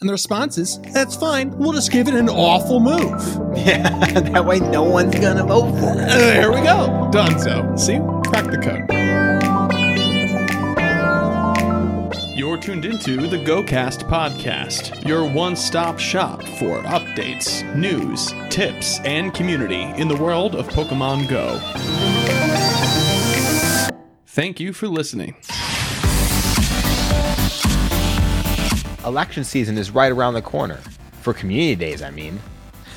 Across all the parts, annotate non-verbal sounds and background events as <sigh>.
And the response is, that's fine. We'll just give it an awful move. <laughs> Yeah, that way no one's gonna vote for it. Uh, there we go. Done so. See? Crack the code. You're tuned into the GoCast podcast, your one stop shop for updates, news, tips, and community in the world of Pokemon Go. Thank you for listening. Election season is right around the corner. For community days, I mean.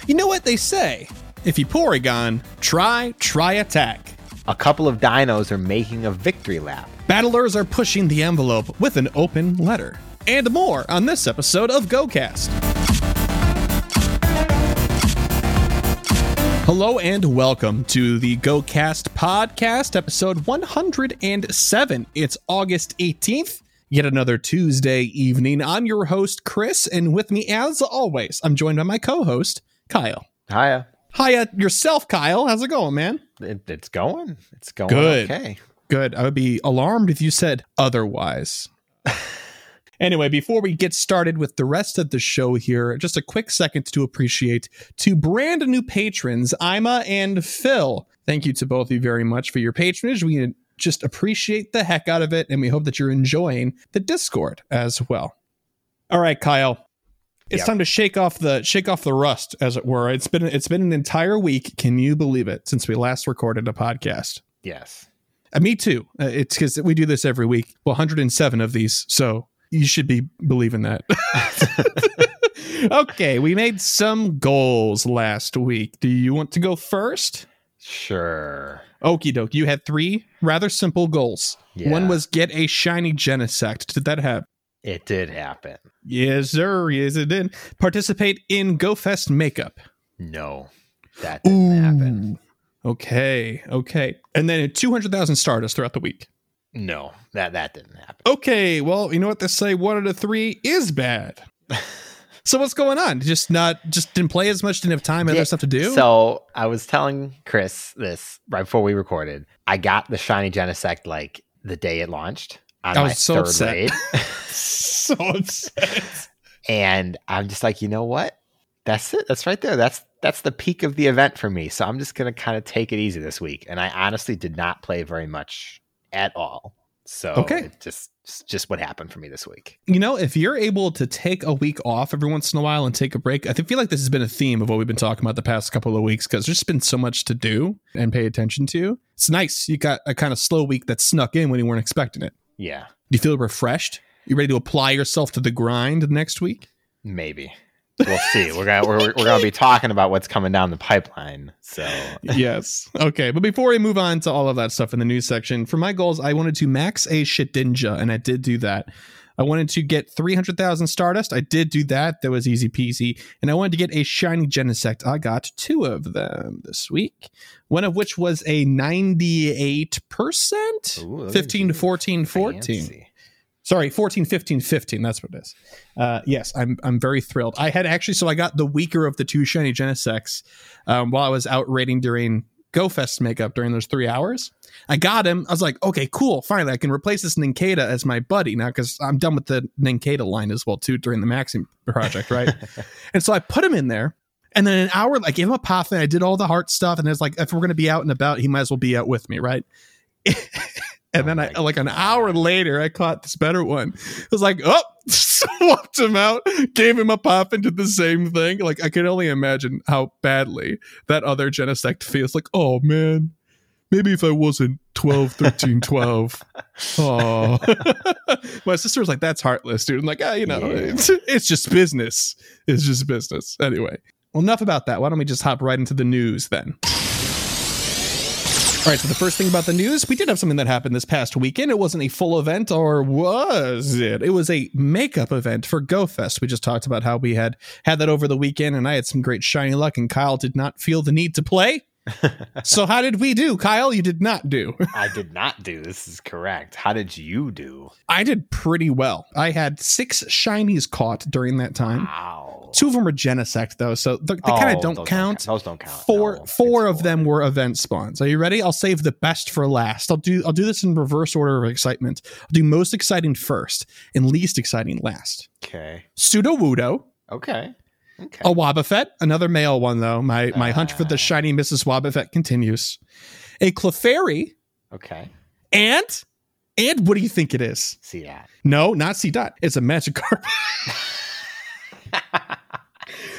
You know what they say? If you Porygon, try, try attack. A couple of dinos are making a victory lap. Battlers are pushing the envelope with an open letter. And more on this episode of GoCast. Hello and welcome to the GoCast podcast, episode 107. It's August 18th, yet another Tuesday evening. I'm your host, Chris, and with me, as always, I'm joined by my co host, Kyle. Hiya. Hiya yourself, Kyle. How's it going, man? It, it's going. It's going Good. okay. Good. I would be alarmed if you said otherwise. <laughs> anyway, before we get started with the rest of the show here, just a quick second to appreciate two brand new patrons, Ima and Phil. Thank you to both of you very much for your patronage. We just appreciate the heck out of it, and we hope that you're enjoying the Discord as well. All right, Kyle. It's Yep. time to shake off the shake off the rust, as it were. It's been it's been an entire week. Can you believe it? Since we last recorded a podcast. Yes. Uh, me too. Uh, it's because we do this every week. Well, 107 of these, so you should be believing that. <laughs> <laughs> okay, we made some goals last week. Do you want to go first? Sure. Okie doke. You had three rather simple goals. Yeah. One was get a shiny Genesect. Did that happen? It did happen. Yes, sir. Yes, it did. Participate in GoFest makeup. No. That didn't happen. Okay, okay. And then 200,000 Stardust throughout the week. No. That that didn't happen. okay, well, you know what they say, one out of three is bad. <laughs> so what's going on? Just not just didn't play as much, didn't have time, other Yeah, stuff to do? So I was telling Chris this right before we recorded. I got the shiny Genesect like the day it launched on I my so third upset. raid. <laughs> <laughs> so upset. and I'm just like, you know what? That's it. That's right there. That's that's the peak of the event for me. So I'm just gonna kind of take it easy this week. And I honestly did not play very much at all. So Okay. just just what happened for me this week. You know, if you're able to take a week off every once in a while and take a break, I feel like this has been a theme of what we've been talking about the past couple of weeks because there's just been so much to do and pay attention to. It's nice. You got a kind of slow week that snuck in when you weren't expecting it. Yeah, Do you feel refreshed? You ready to apply yourself to the grind next week? maybe. We'll see. We're gonna we're, we're gonna be talking about what's coming down the pipeline. So yes. Okay. But before we move on to all of that stuff in the news section, for my goals, I wanted to max a Shedinja, and I did do that. I wanted to get 300,000 Stardust. I did do that. That was easy peasy. And I wanted to get a shiny Genesect. I got two of them this week, one of which was a 98%. Ooh, 15 to you. 14 14. fancy. Sorry, 14, 15, 15. That's what it is. Uh, yes, I'm I'm very thrilled. I had actually, so I got the weaker of the two shiny Genesects um, while I was out raiding during GoFest makeup during those three hours. I got him. I was like, okay, cool. Finally, I can replace this Nincada as my buddy now because I'm done with the Nincada line as well, too, during the Maxim project, right? <laughs> and so I put him in there. And then an hour, I gave him a pop and I did all the heart stuff. And it's like, if we're going to be out and about, he might as well be out with me, right? <laughs> and Oh then I, like an hour later, I caught this better one. I was like, oh, <laughs> swapped him out, gave him a pop and did the same thing. Like, I can only imagine how badly that other Genesect feels. Like, oh man, maybe if I wasn't 12, 13, 12. <laughs> Oh, <laughs> my sister was like, that's heartless, dude. I'm like, ah, you know, Yeah. it's, it's just business. It's just business. Anyway, well, enough about that. Why don't we just hop right into the news then? All right, so the first thing about the news, we did have something that happened this past weekend. It wasn't a full event, or was it? It was a makeup event for GoFest. We just talked about how we had had that over the weekend, and I had some great shiny luck, and Kyle did not feel the need to play. So how did we do, Kyle? You did not do. I did not do. This is correct. How did you do? I did pretty well. I had six shinies caught during that time. Wow. Two of them are Genesect though, so they, they kind Oh, of don't those count. Those don't count. Four No, four of them were event spawns. Are you ready? I'll save the best for last. I'll do I'll do this in reverse order of excitement. I'll do most exciting first and least exciting last. Okay. Sudowoodo. Okay. Okay. a Wobbuffet, another male one though. My my hunt for the Ah. shiny Mrs. Wobbuffet continues. A Clefairy Okay. and and what do you think it is? See that. No, not C dot. It's a Magikarp. <laughs>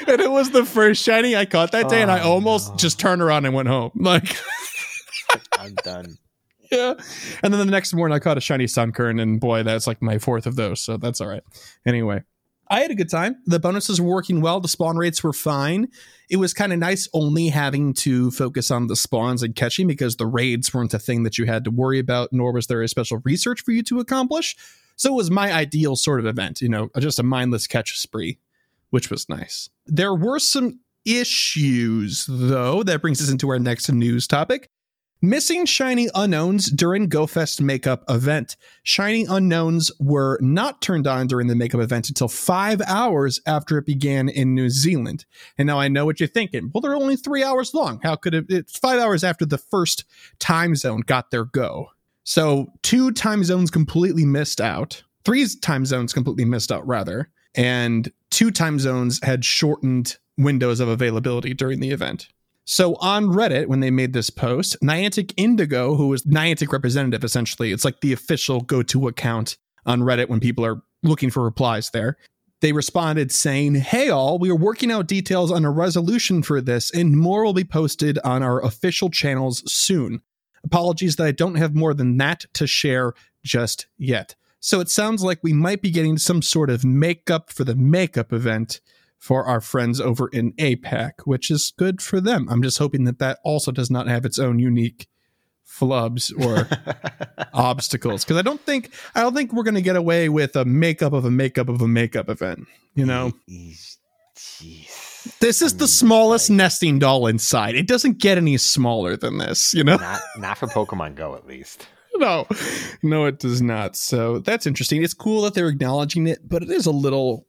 and it was the first shiny I caught that day, and I Oh, almost no. just turned around and went home. Like, <laughs> I'm done. <laughs> yeah. And then the next morning, I caught a shiny Sunkern, and boy, that's like my fourth of those, so that's all right. Anyway, I had a good time. The bonuses were working well. The spawn rates were fine. It was kind of nice only having to focus on the spawns and catching because the raids weren't a thing that you had to worry about, nor was there a special research for you to accomplish. So it was my ideal sort of event, you know, just a mindless catch spree, which was nice. There were some issues, though. That brings us into our next news topic. Missing shiny unknowns during GoFest makeup event. Shiny unknowns were not turned on during the makeup event until five hours after it began in New Zealand. And now I know what you're thinking. Well, they're only three hours long. How could it? It's five hours after the first time zone got their go. So two time zones completely missed out. Three time zones completely missed out, rather. And two time zones had shortened windows of availability during the event. So on Reddit, when they made this post, Niantic Indigo, who was Niantic representative essentially, it's like the official go to account on Reddit when people are looking for replies there. They responded saying, Hey, all, we are working out details on a resolution for this, and more will be posted on our official channels soon. Apologies that I don't have more than that to share just yet. So it sounds like we might be getting some sort of makeup for the makeup event for our friends over in APAC, which is good for them. I'm just hoping that that also does not have its own unique flubs or <laughs> obstacles because I don't think I don't think we're going to get away with a makeup of a makeup of a makeup event. You know, Jeez. This is I the smallest like- nesting doll inside. It doesn't get any smaller than this. You know. Not not for Pokemon Go at least. <laughs> no, no, it does not. So that's interesting. It's cool that they're acknowledging it, but it is a little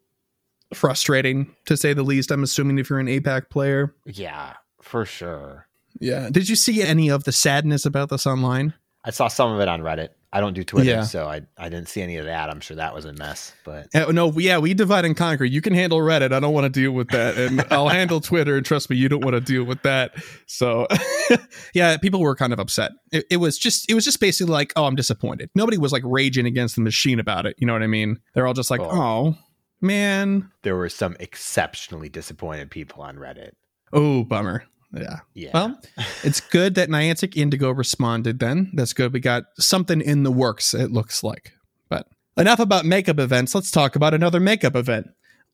frustrating to say the least. I'm assuming if you're an APAC player. Yeah, for sure. Yeah. Did you see any of the sadness about this online? I saw some of it on Reddit. I don't do Twitter, Yeah. so I I didn't see any of that. I'm sure that was a mess. But Uh, no, yeah, we divide and conquer. You can handle Reddit. I don't want to deal with that. And <laughs> I'll handle Twitter. And trust me, you don't want to deal with that. So, <laughs> yeah, people were kind of upset. It, it was just, it was just basically like, oh, I'm disappointed. Nobody was like raging against the machine about it. You know what I mean? They're all just like, Cool. oh, man. there were some exceptionally disappointed people on Reddit. Oh, bummer. Yeah. Yeah. Well, it's good that Niantic Indigo responded then. That's good. We got something in the works, it looks like. But enough about makeup events. Let's talk about another makeup event.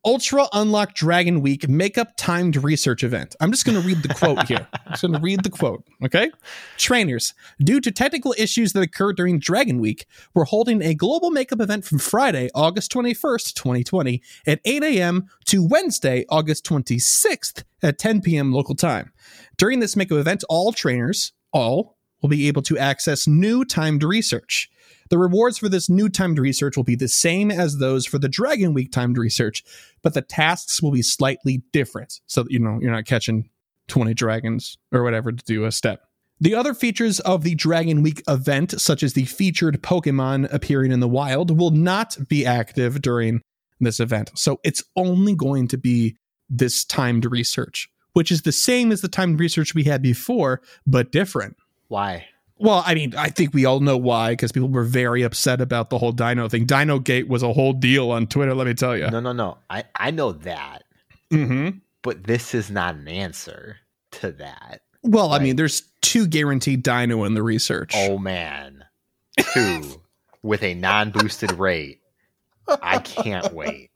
Ultra Unlock Dragon Week makeup timed research event. I'm just going to read the quote here. <laughs> I'm just going to read the quote. Okay. Trainers, due to technical issues that occurred during Dragon Week, we're holding a global makeup event from Friday, August 21st, 2020 at 8 a.m. to Wednesday, August 26th at 10 p.m. local time. During this makeup event, all trainers, all, will be able to access new timed research. The rewards for this new timed research will be the same as those for the Dragon Week timed research, but the tasks will be slightly different. So you know you're not catching 20 dragons or whatever to do a step. The other features of the Dragon Week event, such as the featured Pokemon appearing in the wild, will not be active during this event. So it's only going to be this timed research, which is the same as the timed research we had before, but different. Why? Well, I mean, I think we all know why because people were very upset about the whole Dino thing. Dino Gate was a whole deal on Twitter, let me tell you. No, no, no. I I know that, Mm-hmm. but this is not an answer to that. Well, I mean, there's two guaranteed Dino in the research. Oh man, two <laughs> with a non-boosted rate. I can't wait.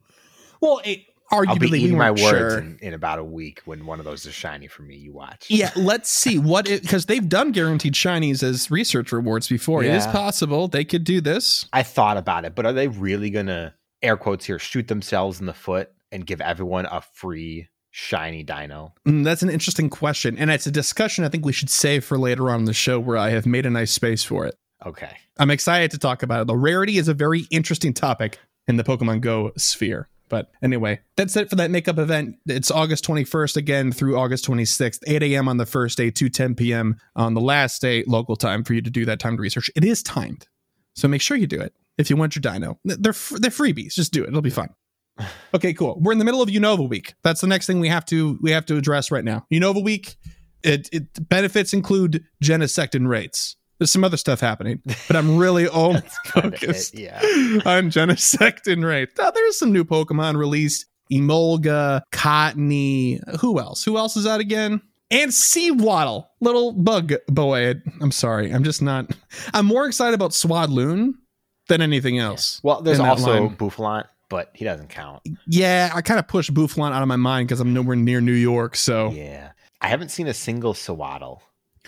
well, it, arguably, I'll be we eating my weren't words sure. in, in about a week when one of those is shiny for me. You watch. Yeah, let's see what it because they've done guaranteed shinies as research rewards before. It is possible they could do this. I thought about it, but are they really gonna air quotes here shoot themselves in the foot and give everyone a free shiny dino? Mm, that's an interesting question, and it's a discussion I think we should save for later on in the show where I have made a nice space for it. Okay. I'm excited to talk about it. The rarity is a very interesting topic in the Pokemon Go sphere. But anyway, that's it for that makeup event. It's August 21st again through August 26th, 8 a.m. on the first day to 10 p.m. on the last day, local time for you to do that timed research. It is timed. So make sure you do it if you want your dino. They're, they're freebies. Just do it. It'll be fun. <laughs> Okay, cool. We're in the middle of Unova week. That's the next thing we have to we have to address right now. Unova week, it, it benefits include Genesect in rates. There's some other stuff happening, <laughs> but I'm really only focused yeah. <laughs> on Genesect in rate. Now, there's some new Pokemon released. Emolga, Cottonee. Who else? Who else is out again? And Sewaddle, little bug boy. I'm sorry. I'm just not. I'm more excited about Swadloon than anything else. Well, there's also. Bouffalant, but he doesn't count. Yeah, I kind of pushed Bouffalant out of my mind because I'm nowhere near New York. So Yeah. I haven't seen a single Sewaddle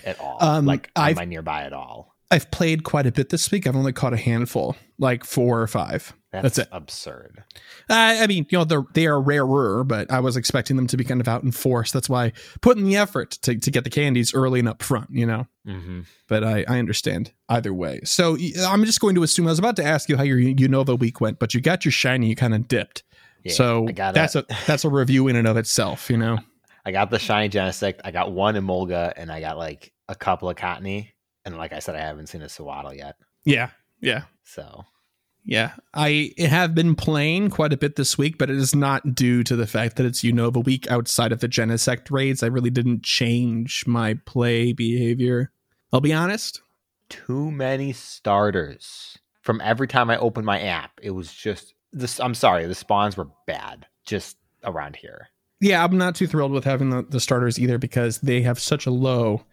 at all. Um, like I've- my nearby at all. I've played quite a bit this week. I've only caught a handful, like four or five. That's, That's it. absurd. I, I mean, you know, they're they are rarer, but I was expecting them to be kind of out in force. That's why putting the effort to, to get the candies early and up front, you know. hmm But I, I understand either way. So I'm just going to assume I was about to ask you how your Unova week went, but you got your shiny, you kind of dipped. Yeah, so that's a that's a review in and of itself, you know. <laughs> I got the shiny Genesect. I got one Emolga, and I got like a couple of Cottonee. And like I said, I haven't seen a Sewaddle yet. Yeah, yeah. So Yeah, I have been playing quite a bit this week, but it is not due to the fact that it's Unova week outside of the Genesect raids. I really didn't change my play behavior. I'll be honest. too many starters. From every time I opened my app, it was just this. I'm sorry, the spawns were bad just around here. Yeah, I'm not too thrilled with having the, the starters either because they have such a low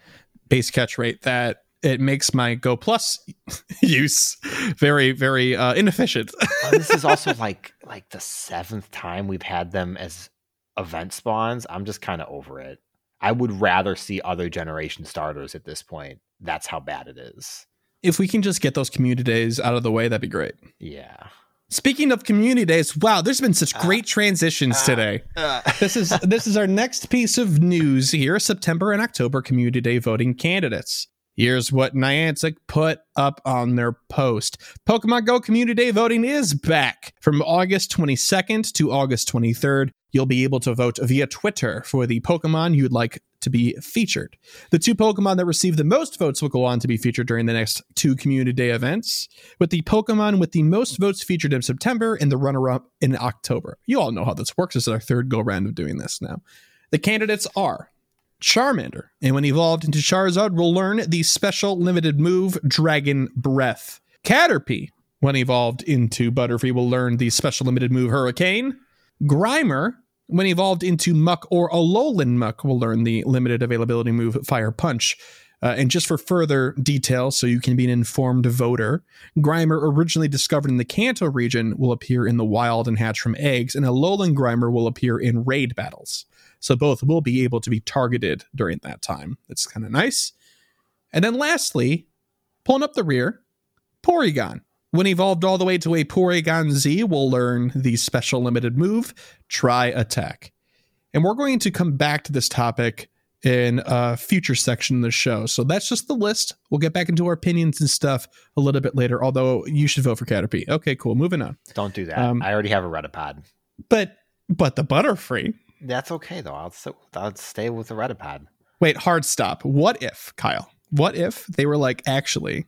base catch rate that it makes my Go Plus <laughs> use very, very uh, inefficient. Well, <laughs> this is also like like the seventh time we've had them as event spawns. I'm just kind of over it. I would rather see other generation starters at this point. That's how bad it is. if we can just get those community days out of the way, that'd be great. Yeah. Speaking of community days, wow, there's been such Ah. great transitions Ah. today. <laughs> this is this is our next piece of news here september and october community day voting candidates here's what niantic put up on their post pokemon go community day voting is back from august 22nd to august 23rd you'll be able to vote via twitter for the pokemon you'd like to be featured the two pokemon that receive the most votes will go on to be featured during the next two community day events with the pokemon with the most votes featured in september and the runner-up in october you all know how this works this is our third go round of doing this now the candidates are Charmander, and when evolved into Charizard, will learn the special limited move Dragon Breath. Caterpie, when evolved into Butterfree, will learn the special limited move Hurricane. Grimer, when evolved into Muck or Alolan Muck, will learn the limited availability move Fire Punch. Uh, and just for further detail, so you can be an informed voter, Grimer, originally discovered in the Kanto region, will appear in the wild and hatch from eggs, and Alolan Grimer will appear in raid battles. So both will be able to be targeted during that time. That's kind of nice. And then lastly, pulling up the rear, Porygon. When evolved all the way to a Porygon Z, will learn the special limited move, Tri Attack. And we're going to come back to this topic in a future section of the show. So that's just the list. We'll get back into our opinions and stuff a little bit later, although you should vote for Caterpie. Okay, cool. Moving on. Don't do that. Um, I already have a Metapod. But but the Butterfree. That's okay though. I'll so, I'll stay with the Metapod. Wait, hard stop. What if, Kyle? What if they were like, actually,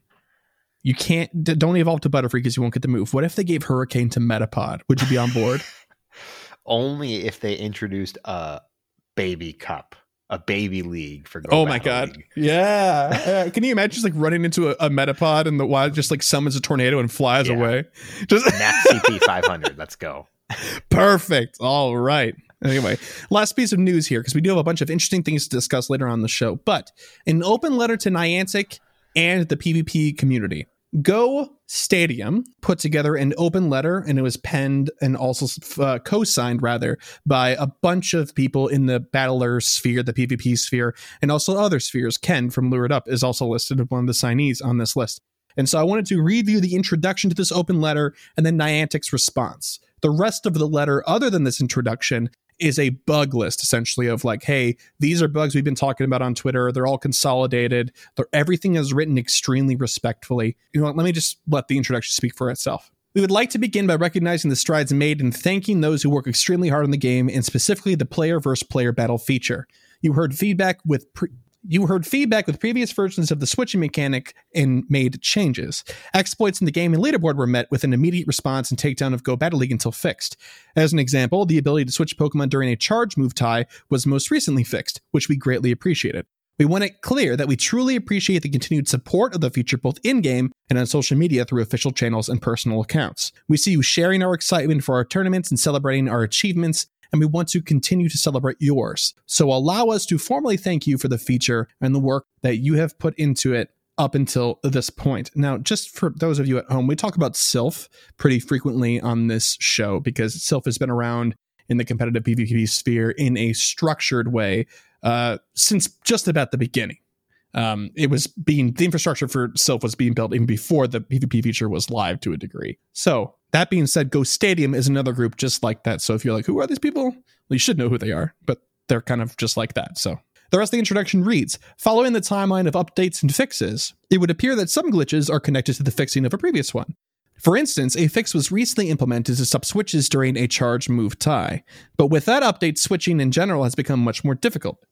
you can't, d- don't evolve to Butterfree because you won't get the move. What if they gave Hurricane to Metapod? Would you be on board? <laughs> Only if they introduced a baby cup, a baby league for. Go oh my god. League. Yeah. Uh, <laughs> can you imagine just like running into a, a Metapod and the wild just like summons a tornado and flies Yeah. away? <laughs> Just Max CP 500. Let's go. Perfect. All right. Anyway, last piece of news here because we do have a bunch of interesting things to discuss later on in the show. But an open letter to Niantic and the PvP community. Go Stadium put together an open letter and it was penned and also uh, co signed, rather, by a bunch of people in the Battler sphere, the PvP sphere, and also other spheres. Ken from Lured Up is also listed as one of the signees on this list. And so I wanted to review the introduction to this open letter and then Niantic's response. The rest of the letter, other than this introduction, is a bug list essentially of like, hey, these are bugs we've been talking about on Twitter. They're all consolidated. They're, everything is written extremely respectfully. You know? Let me just let the introduction speak for itself. We would like to begin by recognizing the strides made and thanking those who work extremely hard on the game and specifically the player versus player battle feature. You heard feedback with pre- you heard feedback with previous versions of the switching mechanic and made changes. Exploits in the game and leaderboard were met with an immediate response and takedown of Go Battle League until fixed. As an example, the ability to switch Pokemon during a charge move tie was most recently fixed, which we greatly appreciated. We want it clear that we truly appreciate the continued support of the feature both in game and on social media through official channels and personal accounts. We see you sharing our excitement for our tournaments and celebrating our achievements, and we want to continue to celebrate yours. So allow us to formally thank you for the feature and the work that you have put into it up until this point. Now, just for those of you at home, we talk about Sylph pretty frequently on this show because Sylph has been around in the competitive PvP sphere in a structured way uh, since just about the beginning. Um, it was being the infrastructure for Sylph was being built even before the PvP feature was live to a degree. So that being said, Go Stadium is another group just like that. So if you're like, who are these people? Well, you should know who they are, but they're kind of just like that. So the rest of the introduction reads Following the timeline of updates and fixes, it would appear that some glitches are connected to the fixing of a previous one. For instance, a fix was recently implemented to stop switches during a charge move tie, but with that update, switching in general has become much more difficult.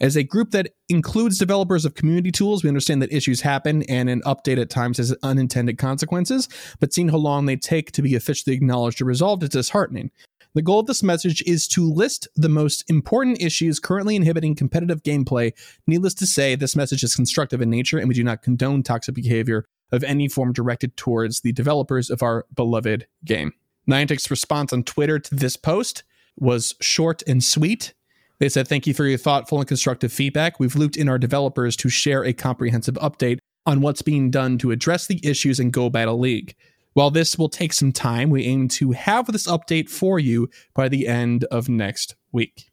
As a group that includes developers of community tools, we understand that issues happen and an update at times has unintended consequences, but seeing how long they take to be officially acknowledged or resolved is disheartening. The goal of this message is to list the most important issues currently inhibiting competitive gameplay. Needless to say, this message is constructive in nature and we do not condone toxic behavior of any form directed towards the developers of our beloved game. Niantic's response on Twitter to this post was short and sweet. They said, Thank you for your thoughtful and constructive feedback. We've looped in our developers to share a comprehensive update on what's being done to address the issues in Go Battle League. While this will take some time, we aim to have this update for you by the end of next week.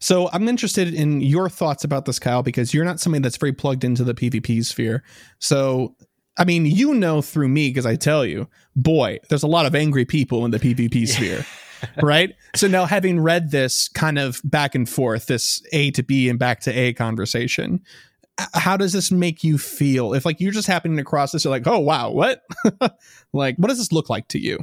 So I'm interested in your thoughts about this, Kyle, because you're not somebody that's very plugged into the PvP sphere. So, I mean, you know through me because I tell you, boy, there's a lot of angry people in the PvP <laughs> sphere. <laughs> right? So now having read this kind of back and forth, this A to B and back to A conversation, how does this make you feel? If like you're just happening across this, you're like, oh wow, what? <laughs> like, what does this look like to you?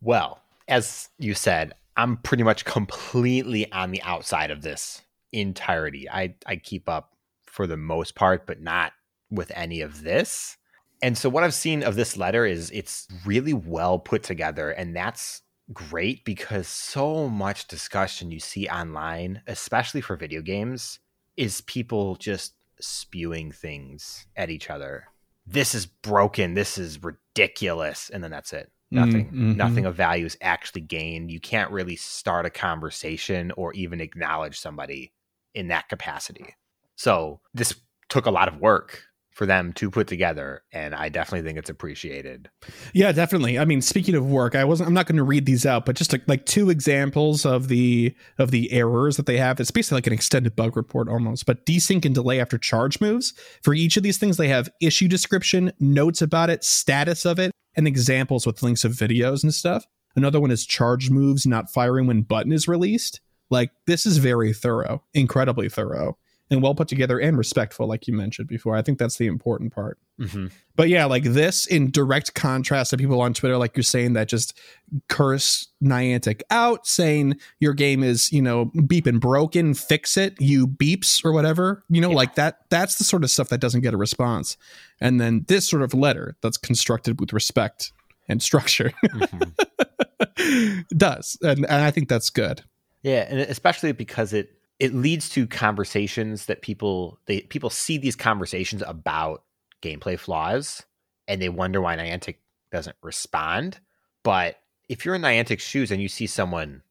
Well, as you said, I'm pretty much completely on the outside of this entirety. I I keep up for the most part, but not with any of this. And so what I've seen of this letter is it's really well put together and that's great because so much discussion you see online, especially for video games, is people just spewing things at each other. This is broken. This is ridiculous. And then that's it. Nothing, mm-hmm. nothing of value is actually gained. You can't really start a conversation or even acknowledge somebody in that capacity. So this took a lot of work for them to put together and i definitely think it's appreciated. Yeah definitely. I mean speaking of work i wasn't i'm not going to read these out but just a, like two examples of the of the errors that they have. It's basically like an extended bug report almost but desync and delay after charge moves. For each of these things they have issue description notes about it status of it and examples with links of videos and stuff. Another one is charge moves not firing when button is released. Like this is very thorough incredibly thorough and well put together and respectful, like you mentioned before. I think that's the important part. Mm-hmm. But yeah, like this in direct contrast to people on Twitter, like you're saying, that just curse Niantic out, saying your game is, you know, beeping broken, fix it, you beeps or whatever. You know, yeah. like that. That's the sort of stuff that doesn't get a response. And then this sort of letter that's constructed with respect and structure <laughs> mm-hmm. does. And, and I think that's good. Yeah, and especially because it it leads to conversations that people they people see these conversations about gameplay flaws and they wonder why Niantic doesn't respond. But if you're in Niantic's shoes and you see someone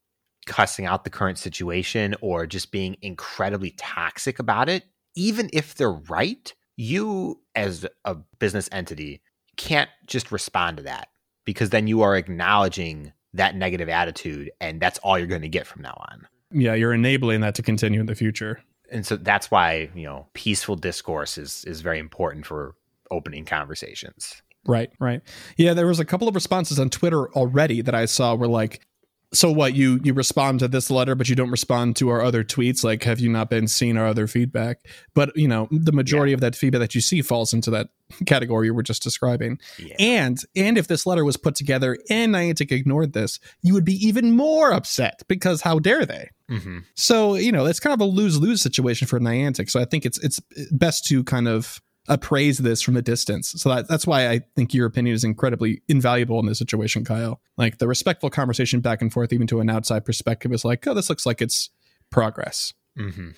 cussing out the current situation or just being incredibly toxic about it, even if they're right, you as a business entity can't just respond to that because then you are acknowledging that negative attitude and that's all you're going to get from now on. Yeah, you're enabling that to continue in the future. And so that's why, you know, peaceful discourse is is very important for opening conversations. Right, right. Yeah, there was a couple of responses on Twitter already that I saw were like So what you you respond to this letter, but you don't respond to our other tweets? Like, have you not been seeing our other feedback? But you know, the majority yeah. of that feedback that you see falls into that category you were just describing. Yeah. And and if this letter was put together and Niantic ignored this, you would be even more upset because how dare they? Mm-hmm. So you know, it's kind of a lose lose situation for Niantic. So I think it's it's best to kind of appraise this from a distance. So that, that's why I think your opinion is incredibly invaluable in this situation, Kyle. Like the respectful conversation back and forth, even to an outside perspective, is like, oh, this looks like it's progress. Mm-hmm.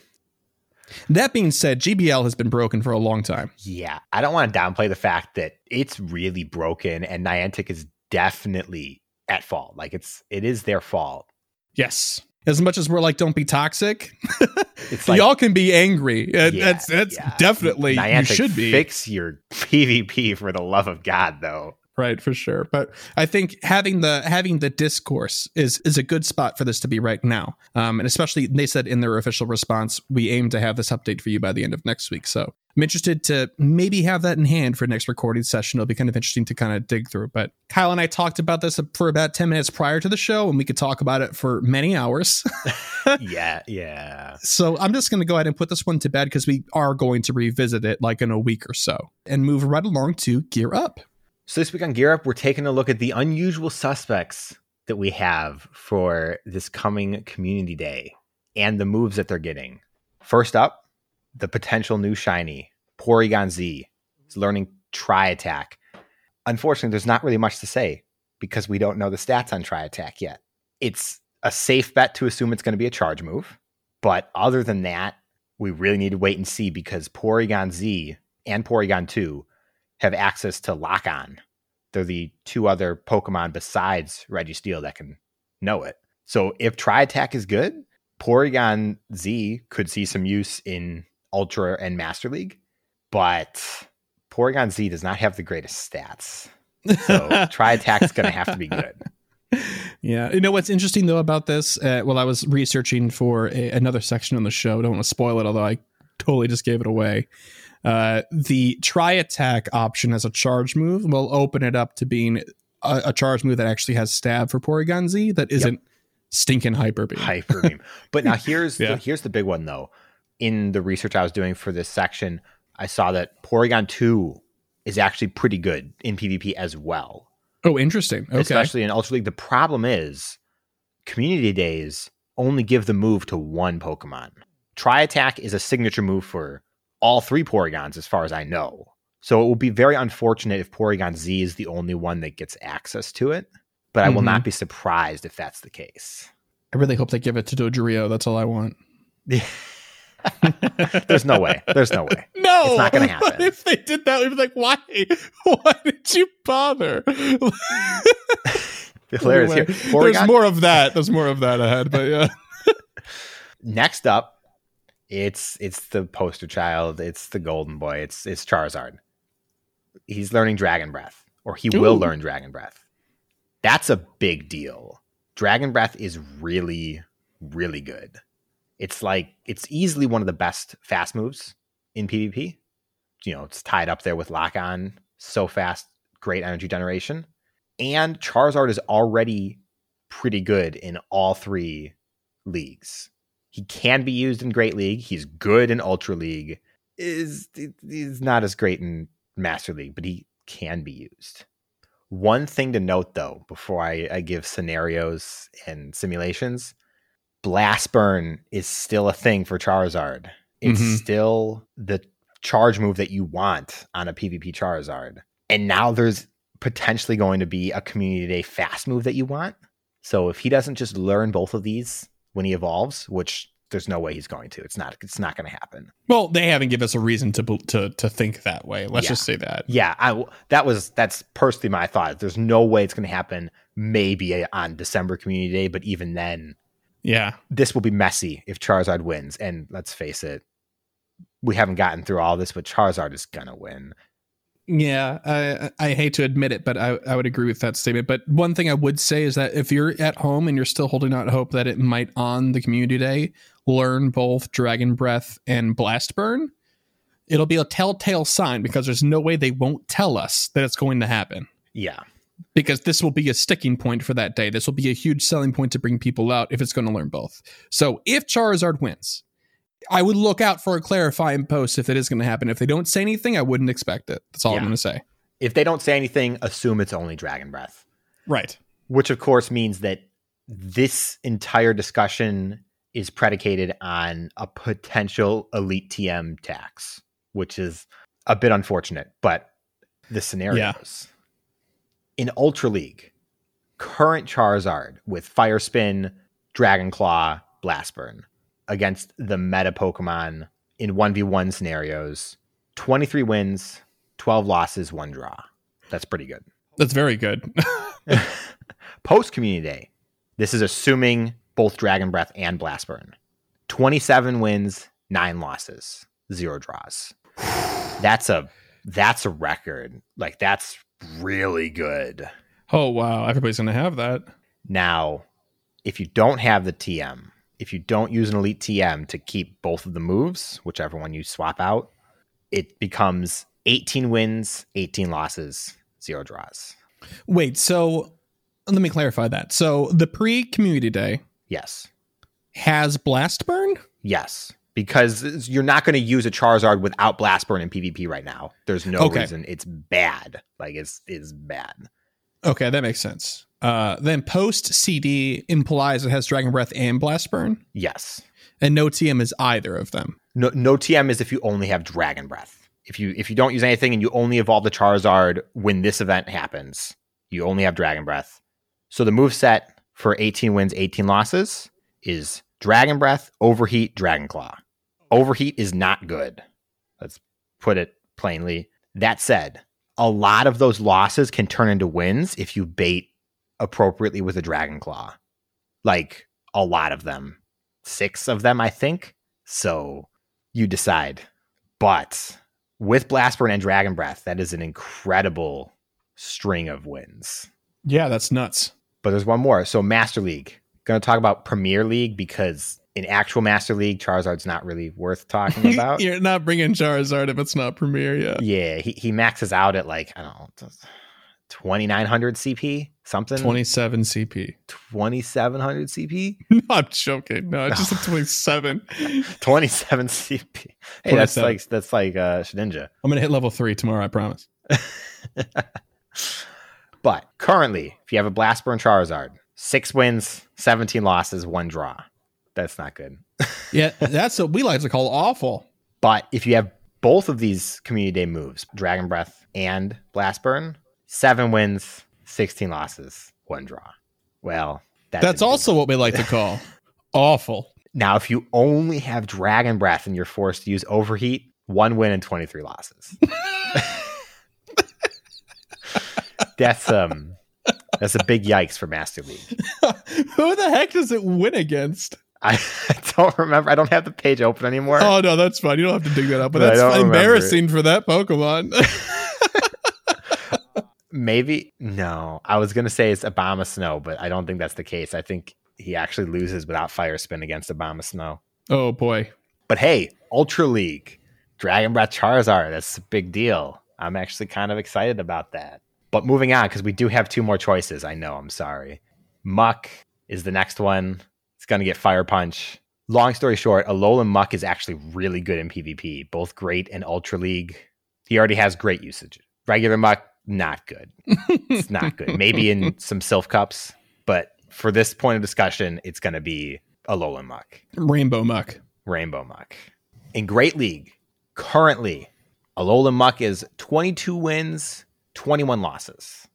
That being said, GBL has been broken for a long time. Yeah, I don't want to downplay the fact that it's really broken, and Niantic is definitely at fault. Like it's it is their fault. Yes, as much as we're like, don't be toxic. <laughs> it's like, y'all can be angry. Uh, yeah, that's that's yeah. definitely Niantic, you should be. Fix your PvP for the love of God, though right for sure. But i think having the having the discourse is is a good spot for this to be right now. Um, and especially they said in their official response we aim to have this update for you by the end of next week. So i'm interested to maybe have that in hand for next recording session. It'll be kind of interesting to kind of dig through. But kyle and i talked about this for about 10 minutes prior to the show and we could talk about it for many hours. <laughs> Yeah yeah. So i'm just going to go ahead and put this one to bed because we are going to revisit it like in a week or so and move right along to gear up so this week on Gear Up, we're taking a look at the unusual suspects that we have for this coming community day and the moves that they're getting. First up, the potential new shiny, Porygon Z. is learning Tri Attack. Unfortunately, there's not really much to say because we don't know the stats on Tri Attack yet. It's a safe bet to assume it's going to be a charge move. But other than that, we really need to wait and see because Porygon Z and Porygon 2 have access to lock on. They're the two other Pokemon besides Registeel that can know it. So if Tri Attack is good, Porygon Z could see some use in Ultra and Master League, but Porygon Z does not have the greatest stats. So <laughs> Tri Attack is going to have to be good. Yeah, you know what's interesting though about this? Uh, well, I was researching for a, another section on the show. Don't want to spoil it, although I totally just gave it away. Uh, the Tri Attack option as a charge move will open it up to being a, a charge move that actually has stab for Porygon Z that isn't yep. stinking hyper beam. Hyper beam. <laughs> but now here's yeah. the, here's the big one though. In the research I was doing for this section, I saw that Porygon 2 is actually pretty good in PvP as well. Oh, interesting. Okay. Especially in Ultra League. The problem is community days only give the move to one Pokemon. Tri Attack is a signature move for all three Porygons, as far as I know. So it will be very unfortunate if Porygon Z is the only one that gets access to it. But I mm-hmm. will not be surprised if that's the case. I really hope they give it to Dodrio. That's all I want. <laughs> <laughs> There's no way. There's no way. No, it's not going <laughs> to happen. if they did that, we'd be like, "Why? Why did you bother?" Hilarious. Anyway, There's more of that. There's more of that ahead, but yeah. Next up, it's it's the poster child. It's the golden boy. It's it's Charizard. He's learning Dragon Breath, or he Ooh. will learn Dragon Breath. That's a big deal. Dragon Breath is really really good. It's like it's easily one of the best fast moves in PvP. You know, it's tied up there with Lock On, so fast, great energy generation. And Charizard is already pretty good in all three leagues. He can be used in Great League. He's good in Ultra League. Is he's not as great in Master League, but he can be used. One thing to note though, before I, I give scenarios and simulations, Blast Burn is still a thing for Charizard. It's mm-hmm. still the charge move that you want on a PvP Charizard. And now there's potentially going to be a community day fast move that you want. So if he doesn't just learn both of these when he evolves, which there's no way he's going to. It's not. It's not going to happen. Well, they haven't given us a reason to to to think that way. Let's yeah. just say that. Yeah, I that was that's personally my thought. There's no way it's going to happen. Maybe on December Community Day, but even then, yeah, this will be messy if Charizard wins. And let's face it, we haven't gotten through all this, but Charizard is gonna win. Yeah, I, I hate to admit it, but I, I would agree with that statement. But one thing I would say is that if you're at home and you're still holding out hope that it might on the community day learn both Dragon Breath and Blast Burn, it'll be a telltale sign because there's no way they won't tell us that it's going to happen. Yeah. because this will be a sticking point for that day. This will be a huge selling point to bring people out if it's going to learn both. So if Charizard wins, I would look out for a clarifying post if it is going to happen. If they don't say anything, I wouldn't expect it. That's all Yeah. I'm going to say. If they don't say anything, assume it's only Dragon Breath. Right. which of course means that this entire discussion is predicated on a potential elite TM tax, which is a bit unfortunate, but the scenarios. In Ultra League, current Charizard with Fire Spin, Dragon Claw, Blast Burn against the meta Pokemon in 1v1 scenarios 23 wins, 12 losses, one draw. That's pretty good. That's very good. <laughs> <laughs> Post Community Day, this is assuming both Dragon Breath and Blast Burn. 27 wins, 9 losses, 0 draws. <sighs> That's a that's a record. Like that's really good. oh wow, everybody's going to have that. Now, if you don't have the TM, if you don't use an elite TM to keep both of the moves, whichever one you swap out, it becomes 18 wins, 18 losses, 0 draws. Wait, so let me clarify that. So the pre-community day Yes. has Blast Burn? Yes, because you're not going to use a Charizard without Blast Burn in PvP right now. There's no Okay. reason. It's bad. Like it's it's bad. Okay, that makes sense. Uh, then post CD implies it has Dragon Breath and Blast Burn, Yes. and no TM is either of them. No no TM is if you only have Dragon Breath. If you if you don't use anything and you only evolve the Charizard when this event happens, you only have Dragon Breath. So the move set for 18 wins, 18 losses is Dragon Breath, Overheat, Dragon Claw. Overheat is not good. Let's put it plainly. That said, a lot of those losses can turn into wins if you bait appropriately with a Dragon Claw. Like a lot of them. Six of them, I think. So you decide. But with Blast Burn and Dragon Breath, that is an incredible string of wins. Yeah, that's nuts. But there's one more. So Master League. Going to talk about Premier League because in actual Master League, Charizard's not really worth talking <laughs> about. You're not bringing Charizard if it's not Premier yeah. yeah, he, he maxes out at like, I don't know, 2900 CP, something. 27 CP. 2700 CP? <laughs> No, I'm joking. No, it's just a 27. <laughs> 27 CP. Hey, that's like that's like uh Shedinja. I'm gonna hit level three tomorrow. I promise. <laughs> But currently, if you have a Blast Burn Charizard, six wins, 17 losses, one draw. That's not good. Yeah, that's what we like to call awful. But if you have both of these Community Day moves, Dragon Breath and Blast Burn, seven wins, 16 losses, one draw. Well, that That's also what we like to call awful. <laughs> Now, if you only have Dragon Breath and you're forced to use Overheat, one win and 23 losses. <laughs> that's um that's a big yikes for Master League. <laughs> Who the heck does it win against? I, don't remember. I don't have the page open anymore. Oh no, that's fine. You don't have to dig that up. But I that's embarrassing for that Pokemon. Maybe no. I was gonna say it's Abomasnow, but I don't think that's the case. I think he actually loses without Fire Spin against Abomasnow. oh boy. But hey, Ultra League, Dragon Breath Charizard, that's a big deal. I'm actually kind of excited about that. But moving on, because we do have two more choices. I know, I'm sorry. Muck is the next one. It's going to get Fire Punch. Long story short, Alolan Muck is actually really good in PvP, both great and Ultra League. He already has great usage. Regular Muck, not good. <laughs> It's not good. Maybe in some Sylph Cups, but for this point of discussion, it's going to be Alolan Muck. Rainbow Muck. Rainbow Muck. In Great League, currently, Alolan Muck is 22 wins, 21 losses.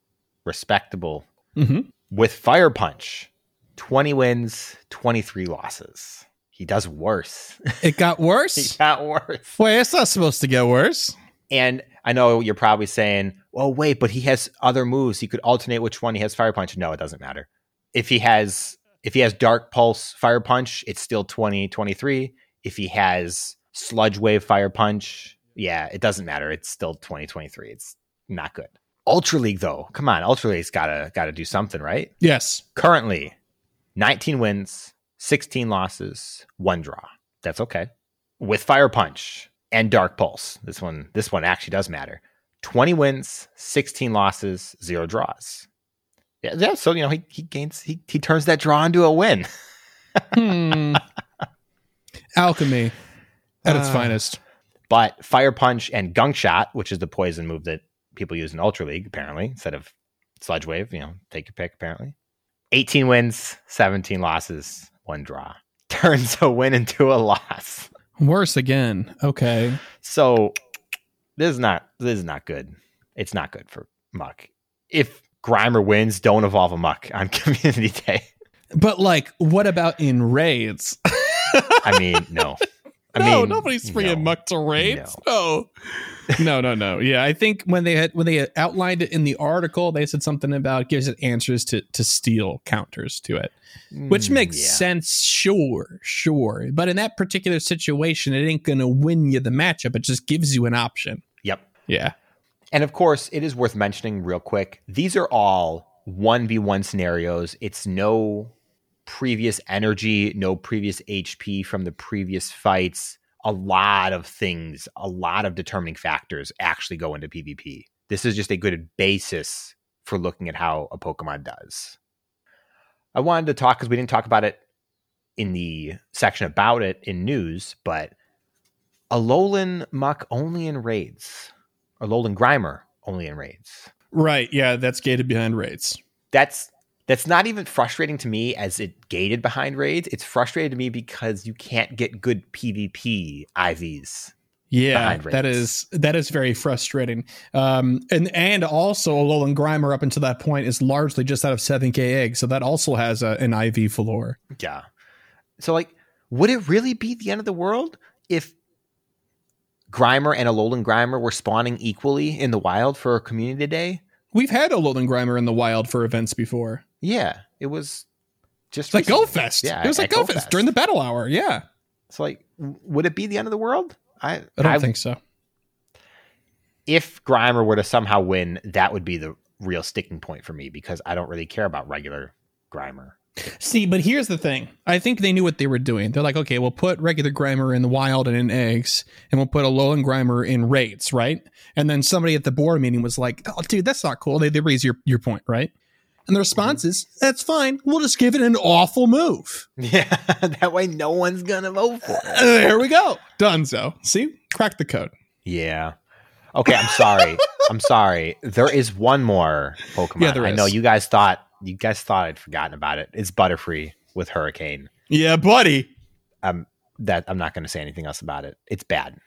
Respectable. hmm With Fire Punch, 20 wins, 23 losses. He does worse. It got <laughs> worse? it got worse. Wait, it's not supposed to get worse. And I know you're probably saying, well, wait, but he has other moves. He could alternate which one he has Fire Punch. No, it doesn't matter. If he has if he has Dark Pulse Fire Punch, it's still 20, 23. If he has Sludge Wave Fire Punch, yeah, it doesn't matter. It's still 2023. It's not good. Ultra League though, come on, Ultra League's gotta gotta do something, right? Yes. Currently, 19 wins, 16 losses, one draw. That's okay. With Fire Punch and Dark Pulse, this one this one actually does matter. 20 wins, 16 losses, zero draws. Yeah, yeah. So you know, he he gains he he turns that draw into a win. Hmm. <laughs> Alchemy at its Uh, finest. But Fire Punch and Gunk Shot, which is the poison move that people use in Ultra League, apparently, instead of Sludge Wave, you know, take your pick, apparently. 18 wins, 17 losses, one draw. <laughs> Turns a win into a loss. Worse again. Okay. So this is not this is not good. It's not good for Muck. If Grimer wins, don't evolve a Muck on <laughs> Community Day. But like, what about in raids? I mean, no. I no, mean, nobody's bringing no. Muk to raids. No. no, no, no. Yeah, I think when they had when they had outlined it in the article, they said something about gives it answers to to steel counters to it, which Mm, makes yeah. sense. Sure, sure. But in that particular situation, it ain't gonna win you the matchup. It just gives you an option. Yep. Yeah. And of course, it is worth mentioning real quick. These are all 1v1 scenarios. It's no previous energy, no previous HP from the previous fights. A lot of things, a lot of determining factors actually go into PvP. This is just a good basis for looking at how a Pokemon does. I wanted to talk because we didn't talk about it in the section about it in news, but Alolan Muk only in raids. Alolan Grimer only in raids. Right. Yeah, that's gated behind raids. That's that's not even frustrating to me as it gated behind raids. It's frustrating to me because you can't get good PvP IVs. Yeah, that is that is very frustrating. Um, and and also Alolan Grimer up until that point is largely just out of seven K egg, so that also has a, an IV floor. Yeah. So like, would it really be the end of the world if Grimer and Alolan Grimer were spawning equally in the wild for a community day? We've had Alolan Grimer in the wild for events before. Yeah, it was just like recently. GoFest. Yeah, it was like GoFest GoFest. during the battle hour. Yeah, it's like, would it be the end of the world? I I don't think so. if Grimer were to somehow win, that would be the real sticking point for me because I don't really care about regular Grimer. See, but here's the thing. I think they knew what they were doing. They're like, okay, we'll put regular Grimer in the wild and in eggs, and we'll put a Alolan Grimer in raids, right? And then somebody at the board meeting was like, oh, dude, that's not cool. They, they raise your, your point, right? And the response is, that's fine. We'll just give it an awful move. Yeah, <laughs> that way no one's gonna vote for it. Uh, there we go. Dunzo. See? Crack the code. Yeah. Okay, I'm sorry. <laughs> I'm sorry. There is one more Pokemon. Yeah, there I know you guys thought you guys thought I'd forgotten about it. It's Butterfree with Hurricane. Yeah, buddy. Um, that I'm not going to say anything else about it. It's bad.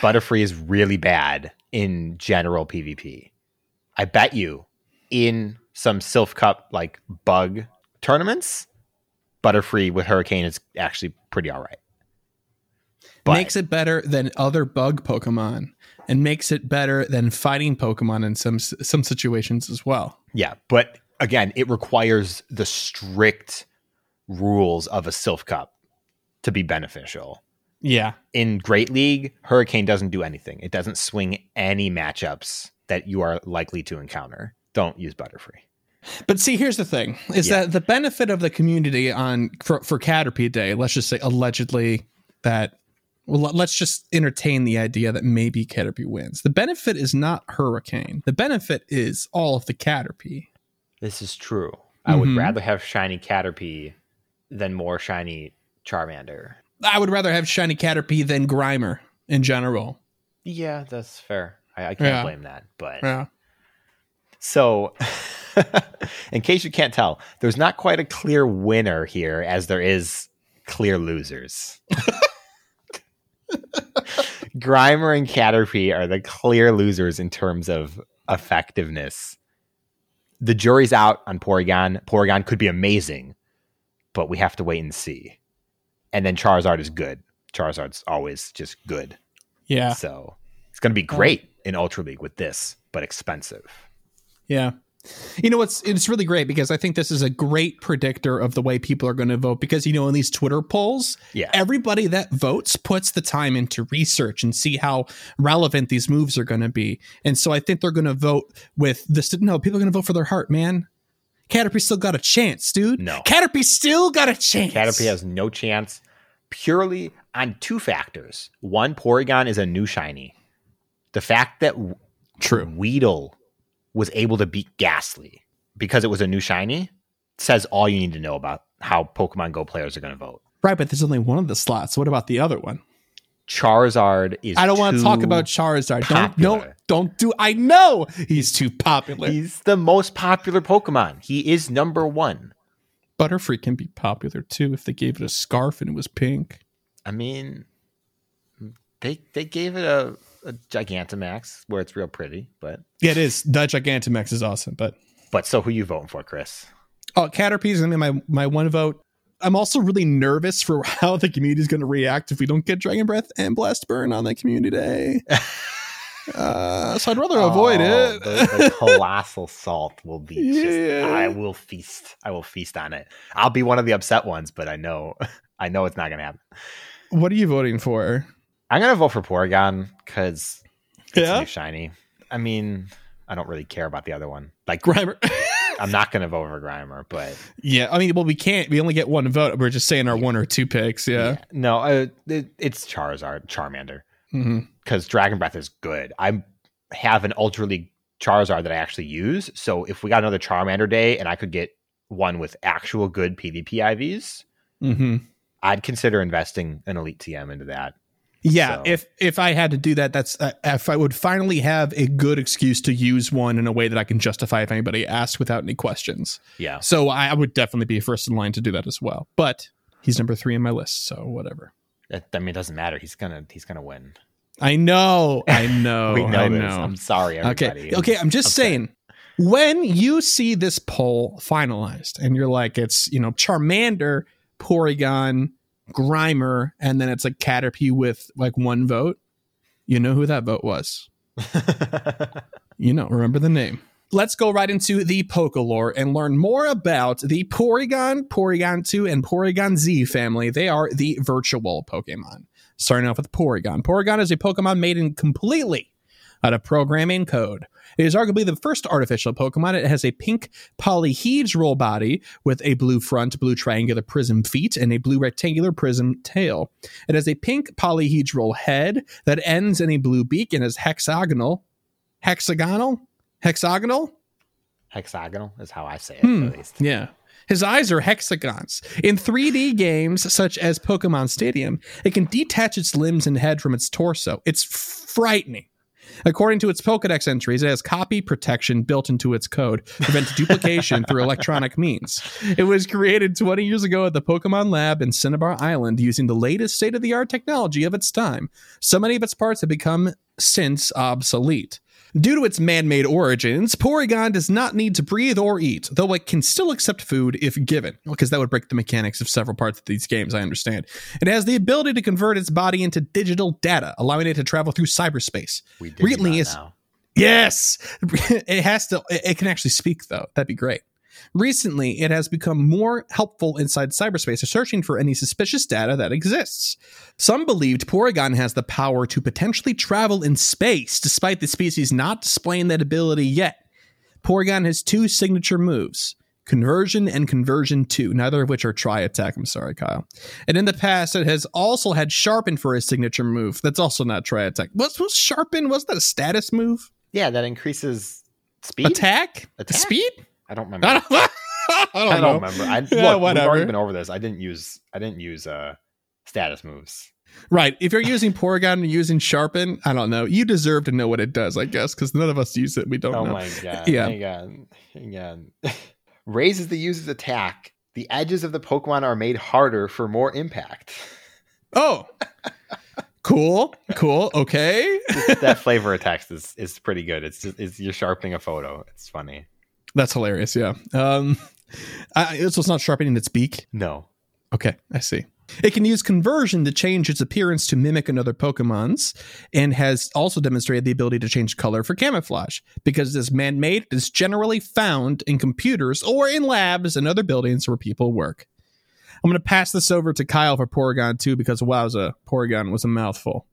Butterfree is really bad in general PvP. I bet you in some Silph Cup like bug tournaments, Butterfree with Hurricane is actually pretty all right. But- makes it better than other bug Pokemon and makes it better than fighting Pokemon in some some situations as well. Yeah, but again, it requires the strict rules of a Silph Cup to be beneficial. Yeah. In Great League, Hurricane doesn't do anything. It doesn't swing any matchups that you are likely to encounter. Don't use Butterfree. But see, here's the thing: is Yeah. that the benefit of the community on for, for Caterpie Day? Let's just say allegedly that. Well, let- let's just entertain the idea that maybe Caterpie wins. The benefit is not Hurricane. The benefit is all of the Caterpie. This is true. I would Mhm. rather have shiny Caterpie than more shiny Charmander. I would rather have shiny Caterpie than Grimer in general. Yeah, that's fair. I, I can't Yeah. blame that. But Yeah. So, <laughs> in case you can't tell, there's not quite a clear winner here as there is clear losers. <laughs> Grimer and Caterpie are the clear losers in terms of effectiveness. The jury's out on Porygon. Porygon could be amazing, but we have to wait and see. And then Charizard is good. Charizard's always just good. Yeah. So it's going to be great um, in Ultra League with this, but expensive. Yeah. You know what's it's really great because I think this is a great predictor of the way people are going to vote because you know in these Twitter polls, Yeah. everybody that votes puts the time into research and see how relevant these moves are going to be. And so I think they're going to vote with this no, people are going to vote for their heart, man. Caterpie still got a chance, dude. No. Caterpie still got a chance. Caterpie has no chance purely on two factors. One, Porygon is a new shiny. The fact that true. Weedle was able to beat Gastly because it was a new shiny says all you need to know about how Pokemon Go players are going to vote. Right, but there's only one of the slots. What about the other one? Charizard is. I don't want to talk about Charizard. Don't no, don't do. I know he's too popular. He's the most popular Pokemon. He is number one. Butterfree can be popular too if they gave it a scarf and it was pink. I mean, they they gave it a, a Gigantamax where it's real pretty, but Yeah, it is. The Gigantamax is awesome, but but so who you voting for, Chris? oh, Caterpie is gonna be my my one vote. I'm also really nervous for <laughs> how the community is going to react if we don't get Dragon Breath and Blast Burn on that community day. <laughs> uh, so I'd rather avoid Oh, it. The, the <laughs> colossal salt will be just. Yeah. I will feast. I will feast on it. I'll be one of the upset ones, but I know, I know it's not going to happen. what are you voting for? I'm going to vote for Porygon because it's Yeah? new shiny. I mean, I don't really care about the other one. Like, Grimer. <laughs> I'm not going to vote for Grimer, but yeah, I mean, well, we can't. We only get one vote. We're just saying our one or two picks. Yeah. no, uh, it, it's Charizard, Charmander. because Dragon Breath is good. I have an Ultra League Charizard that I actually use. So if we got another Charmander day and I could get one with actual good PvP IVs, hmm I'd consider investing an Elite TM into that. Yeah, So- if if I had to do that, that's uh, if I would finally have a good excuse to use one in a way that I can justify if anybody asks without any questions. Yeah. So I, I would definitely be first in line to do that as well. But he's number three in my list, so whatever. That- I mean, it doesn't matter. He's gonna he's gonna win. I know, I <laughs> know, we know I this. know. I'm sorry, everybody. Okay, okay. I'm just upset. saying. When you see this poll finalized, and you're like, it's you know Charmander, Porygon, Grimer, and then it's like Caterpie with like one vote, you know who that vote was. <laughs> You know, remember the name. Let's go right into the Pokelore and learn more about the Porygon, Porygon 2, and Porygon Z family. They are the virtual Pokemon. Starting off with Porygon. Porygon is a Pokemon made in completely out of programming code. It is arguably the first artificial Pokemon. It has a pink polyhedral body with a blue front, blue triangular prism feet, and a blue rectangular prism tail. It has a pink polyhedral head that ends in a blue beak and is hexagonal. Hexagonal? Hexagonal? Hexagonal is how I say it. Hmm. At least. Yeah. His eyes are hexagons. In 3D games such as Pokemon Stadium, it can detach its limbs and head from its torso. It's frightening. According to its Pokedex entries, it has copy protection built into its code, to prevent <laughs> duplication through electronic means. It was created 20 years ago at the Pokemon Lab in Cinnabar Island using the latest state of the art technology of its time. So many of its parts have become since obsolete. Due to its man made origins, Porygon does not need to breathe or eat, though it can still accept food if given, because that would break the mechanics of several parts of these games, I understand. It has the ability to convert its body into digital data, allowing it to travel through cyberspace. We did Really is- now. Yes! <laughs> It has to, it it can actually speak, though. That'd be great. Recently, it has become more helpful inside cyberspace, searching for any suspicious data that exists. Some believed Porygon has the power to potentially travel in space, despite the species not displaying that ability yet. Porygon has two signature moves Conversion and Conversion 2, neither of which are Tri Attack. I'm sorry, Kyle. And in the past, it has also had Sharpen for a signature move. That's also not Tri Attack. What was Sharpen? Wasn't that a status move? Yeah, that increases speed. Attack? Attack? Speed? I don't remember. <laughs> I don't, I don't, <laughs> I don't remember. I, Yeah, look, we've already been over this. I didn't use. I didn't use uh, status moves. Right. If you're using Porygon and using Sharpen, I don't know. You deserve to know what it does, I guess, because none of us use it. We don't. Oh know. my god! Yeah. Hang on, hang on. <laughs> Raises the user's attack. The edges of the Pokemon are made harder for more impact. Oh. cool. Cool. Okay. that flavor of text is is pretty good. It's just it's, you're sharpening a photo. It's funny. That's hilarious. Yeah. Um, I, so it's not sharpening its beak. No, Okay, I see. It can use conversion to change its appearance to mimic another Pokemon's, and has also demonstrated the ability to change color for camouflage. Because it is man made, it is generally found in computers or in labs and other buildings where people work. I'm going to pass this over to Kyle for Porygon 2 because wowza, Porygon was a mouthful.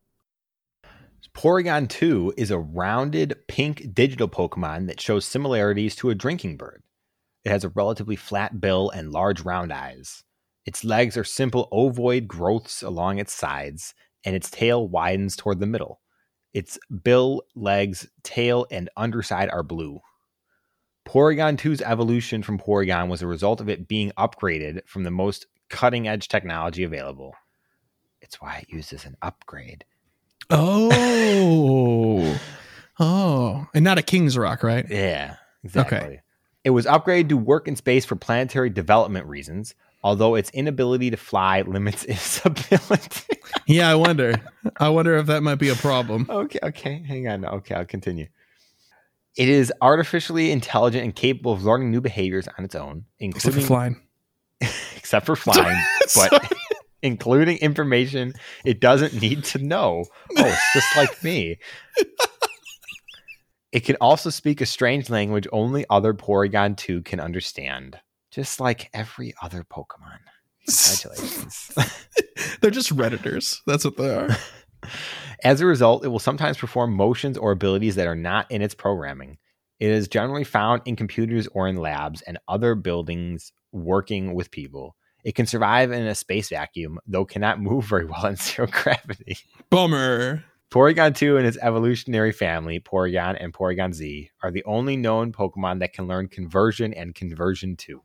Porygon 2 is a rounded pink digital Pokemon that shows similarities to a drinking bird. It has a relatively flat bill and large round eyes. Its legs are simple ovoid growths along its sides, and its tail widens toward the middle. Its bill, legs, tail, and underside are blue. Porygon 2's evolution from Porygon was a result of it being upgraded from the most cutting edge technology available. It's why it uses an upgrade. Oh. oh. And not a King's Rock, right? Yeah, exactly. It was upgraded to work in space for planetary development reasons, although its inability to fly limits <laughs> its ability. Yeah, I wonder. I wonder if that might be a problem. okay, okay, hang on. Okay, I'll continue. It is artificially intelligent and capable of learning new behaviors on its own, Except for including flying. <laughs> except for flying, <laughs> but including information it doesn't need to know. Oh, it's just like me. <laughs> It can also speak a strange language only other Porygon 2 can understand, just like every other Pokemon. Congratulations. <laughs> They're just Redditors. That's what they are. <laughs> As a result, it will sometimes perform motions or abilities that are not in its programming. It is generally found in computers or in labs and other buildings working with people. It can survive in a space vacuum, though cannot move very well in <laughs> zero gravity. Bummer. Porygon 2 and its evolutionary family, Porygon and Porygon Z, are the only known Pokemon that can learn Conversion and Conversion 2.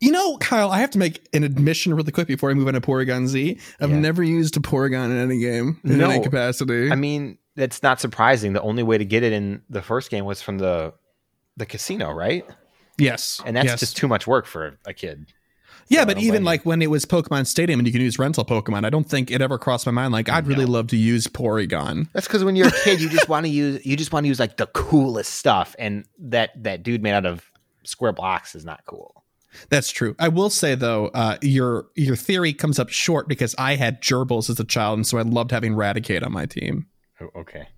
You know, Kyle, I have to make an admission really quick before I move on to Porygon Z. I've Yeah. never used a Porygon in any game in No. any capacity. I mean, that's not surprising. The only way to get it in the first game was from the the casino, right? yes. And that's yes. just too much work for a kid. Yeah, but even like when it was Pokemon Stadium and you can use rental Pokemon, I don't think it ever crossed my mind like I'd really No. love to use Porygon. That's because when you're a kid, you just want to use you just want to use like the coolest stuff, and that that dude made out of square blocks is not cool. That's true. I will say though, uh, your your theory comes up short because I had gerbils as a child, and so I loved having Raticate on my team. Oh, Okay.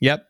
Yep.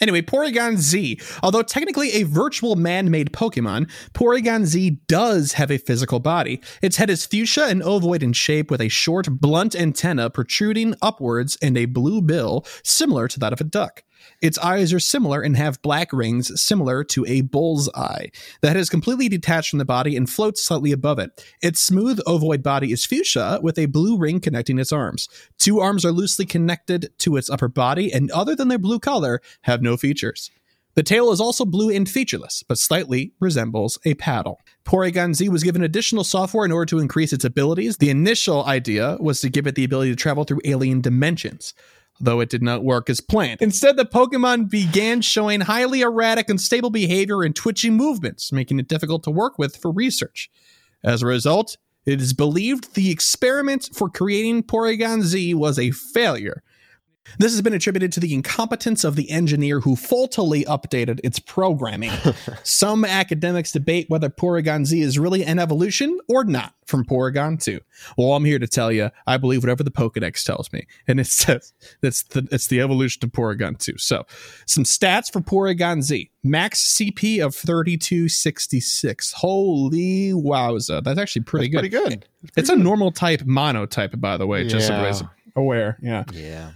Anyway, Porygon Z. Although technically a virtual man made Pokemon, Porygon Z does have a physical body. Its head is fuchsia and ovoid in shape with a short, blunt antenna protruding upwards and a blue bill similar to that of a duck. Its eyes are similar and have black rings similar to a bull's eye. The head is completely detached from the body and floats slightly above it. Its smooth ovoid body is fuchsia with a blue ring connecting its arms. Two arms are loosely connected to its upper body and, other than their blue color, have no features. The tail is also blue and featureless, but slightly resembles a paddle. Porygon Z was given additional software in order to increase its abilities. The initial idea was to give it the ability to travel through alien dimensions, though it did not work as planned. Instead, the Pokemon began showing highly erratic, and unstable behavior and twitchy movements, making it difficult to work with for research. As a result, it is believed the experiment for creating Porygon Z was a failure. This has been attributed to the incompetence of the engineer who faultily updated its programming. <laughs> Some academics debate whether Porygon Z is really an evolution or not from Porygon 2. Well, I'm here to tell you, I believe whatever the Pokedex tells me, and it says that's the it's the evolution of Porygon 2. So, some stats for Porygon Z: max CP of 3266. Holy wowza, that's actually pretty good. Pretty good. It's a normal type mono type, by the way, just so Yeah. everybody's aware. Yeah. Yeah.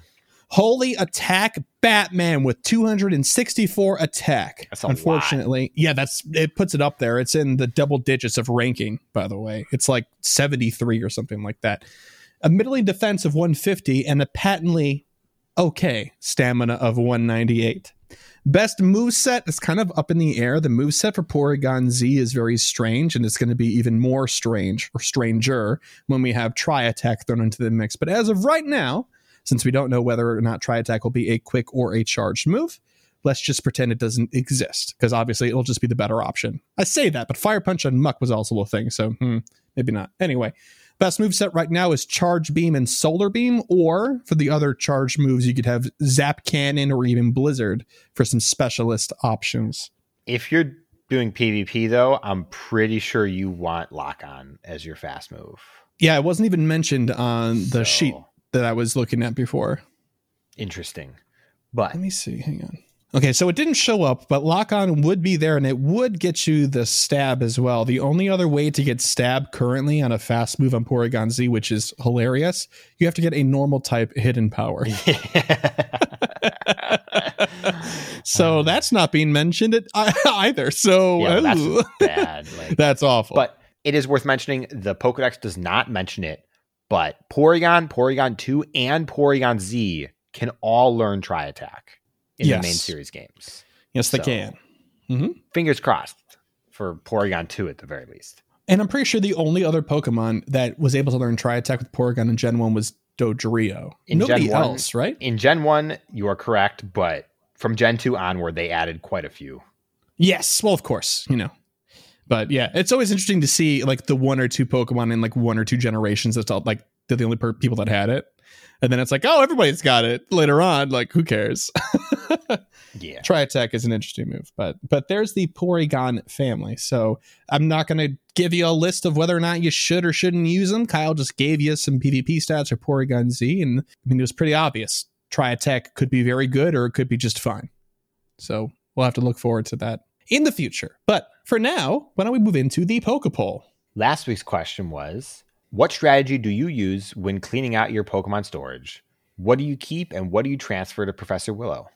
Holy attack Batman with 264 attack. That's a Unfortunately, yeah, that's it puts it up there. It's in the double digits of ranking, by the way. It's like 73 or something like that. A middling defense of 150 and a patently okay stamina of 198. Best move set is kind of up in the air. The move set for Porygon Z is very strange, and it's going to be even more strange or stranger when we have Tri Attack thrown into the mix. But as of right now, since we don't know whether or not Tri Attack will be a quick or a charged move, let's just pretend it doesn't exist because obviously it'll just be the better option. I say that, but Fire Punch on Muk was also a thing, so hmm, maybe not. Anyway, best move set right now is Charge Beam and Solar Beam, or for the other charge moves, you could have Zap Cannon or even Blizzard for some specialist options. If you're doing PvP though, I'm pretty sure you want lock on as your fast move. Yeah, it wasn't even mentioned on the So, sheet that I was looking at before. Interesting. But Let me see. Hang on. Okay, so it didn't show up, but lock on would be there and it would get you the stab as well. The only other way to get stab currently on a fast move on Porygon Z, which is hilarious, you have to get a normal type hidden power. <laughs> so um, that's not being mentioned it, <laughs> either. So yeah, that's bad. Like, <laughs> that's awful. but it is worth mentioning the Pokedex does not mention it, but Porygon, Porygon 2, and Porygon Z can all learn Tri Attack in Yes. the main series games. yes, they so- can. Mm-hmm. Fingers crossed. for Porygon 2 at the very least. And I'm pretty sure the only other Pokemon that was able to learn Tri Attack with Porygon in Gen 1 was Dodrio. In Nobody Gen 1 else, right? In Gen 1, you are correct, but from Gen 2 onward, they added quite a few. Yes. Well, of course, you know. But yeah, it's always interesting to see like the one or two Pokemon in like one or two generations that's all like they're the only per- people that had it. And then it's like, oh, everybody's got it later on. Like, who cares? <laughs> Yeah. Tri Attack is an interesting move, but but there's the Porygon family. So I'm not going to give you a list of whether or not you should or shouldn't use them. Kyle just gave you some PvP stats for Porygon Z, and I mean it was pretty obvious. Tri Attack could be very good, or it could be just fine. So we'll have to look forward to that in the future. But for now, why don't we move into the Poke Poll? Last week's question was What strategy do you use when cleaning out your Pokemon storage? What do you keep and what do you transfer to Professor Willow?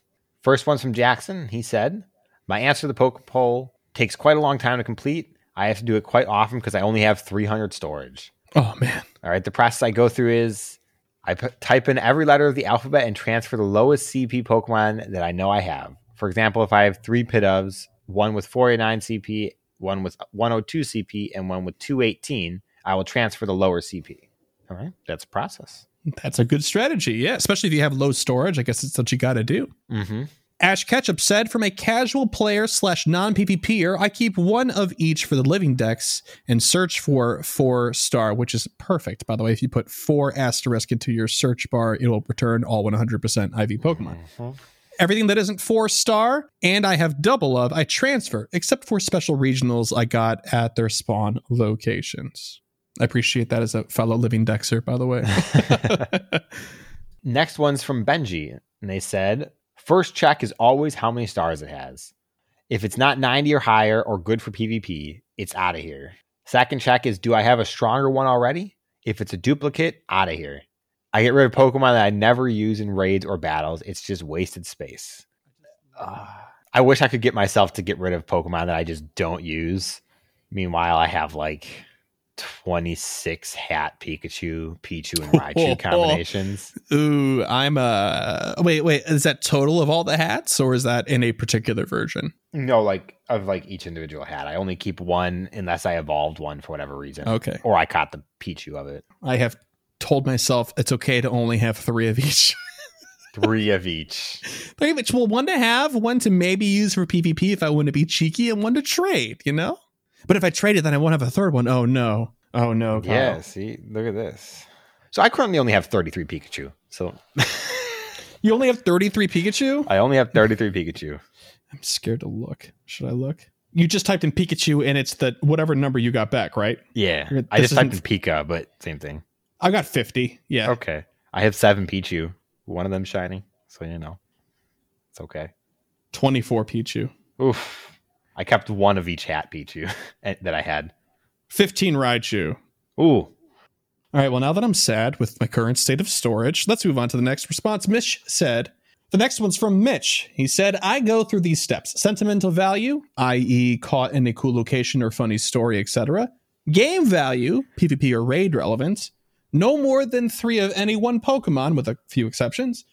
First one's from Jackson. He said, My answer to the Poke Poll takes quite a long time to complete. I have to do it quite often because I only have 300 storage. Oh man, All right, the process I go through is I put, type in every letter of the alphabet and transfer the lowest CP Pokemon that I know I have. For example, if I have three Pidoves, one with 489 CP, one with 102 CP, and one with 218, I will transfer the lower CP. All right, that's a process. that's a good strategy. Yeah, especially if you have low storage. I guess it's what you got to do. Mm-hmm. Ash Ketchup said, from a casual player slash non PvPer, I keep one of each for the living dex and search for four star, which is perfect. By the way, if you put four asterisk into your search bar, it will return all 100% IV Pokemon. Everything that isn't four star and I have double of, I transfer, except for special regionals I got at their spawn locations. I appreciate that as a fellow living dexer, by the way. <laughs> <laughs> Next one's from Benji, and they said, First check is always how many stars it has. If it's not 90 or higher or good for PvP, it's out of here. Second check is, do I have a stronger one already? If it's a duplicate, out of here. I get rid of Pokemon that I never use in raids or battles. It's just wasted space. Ah. I wish I could get myself to get rid of Pokemon that I just don't use. Meanwhile, I have like 26 hat Pikachu, Pichu, and Raichu <laughs> combinations. Ooh, I'm uh wait, wait, is that total of all the hats or is that in a particular version? No, like of like each individual hat. I only keep one unless I evolved one for whatever reason. Okay. Or I caught the Pichu of it. I have told myself it's okay to only have three of each. <laughs> Three of each. Three of each. Well, one to have, one to maybe use for PvP if I want to be cheeky, and one to trade, you know? But if I trade it, then I won't have a third one. Oh no. Oh no. Kyle. Yeah, see, look at this. So I currently only have 33 Pikachu. So <laughs> You only have 33 Pikachu? I only have 33 Pikachu. I'm scared to look. Should I look? You just typed in Pikachu and it's the whatever number you got back, right? Yeah. This I just typed in Pika, but same thing. I got 50. Yeah. Okay. I have seven Pichu. One of them shiny. So you know. It's okay. 24 Pichu. Oof. I kept one of each hat Pichu <laughs> that I had. 15 Raichu. Ooh. All right, well, now that I'm sad with my current state of storage, let's move on to the next response. Mitch said, the next one's from Mitch. He said, I go through these steps sentimental value, i.e., caught in a cool location or funny story, etc. Game value, PvP or raid relevance, no more than three of any one Pokemon, with a few exceptions.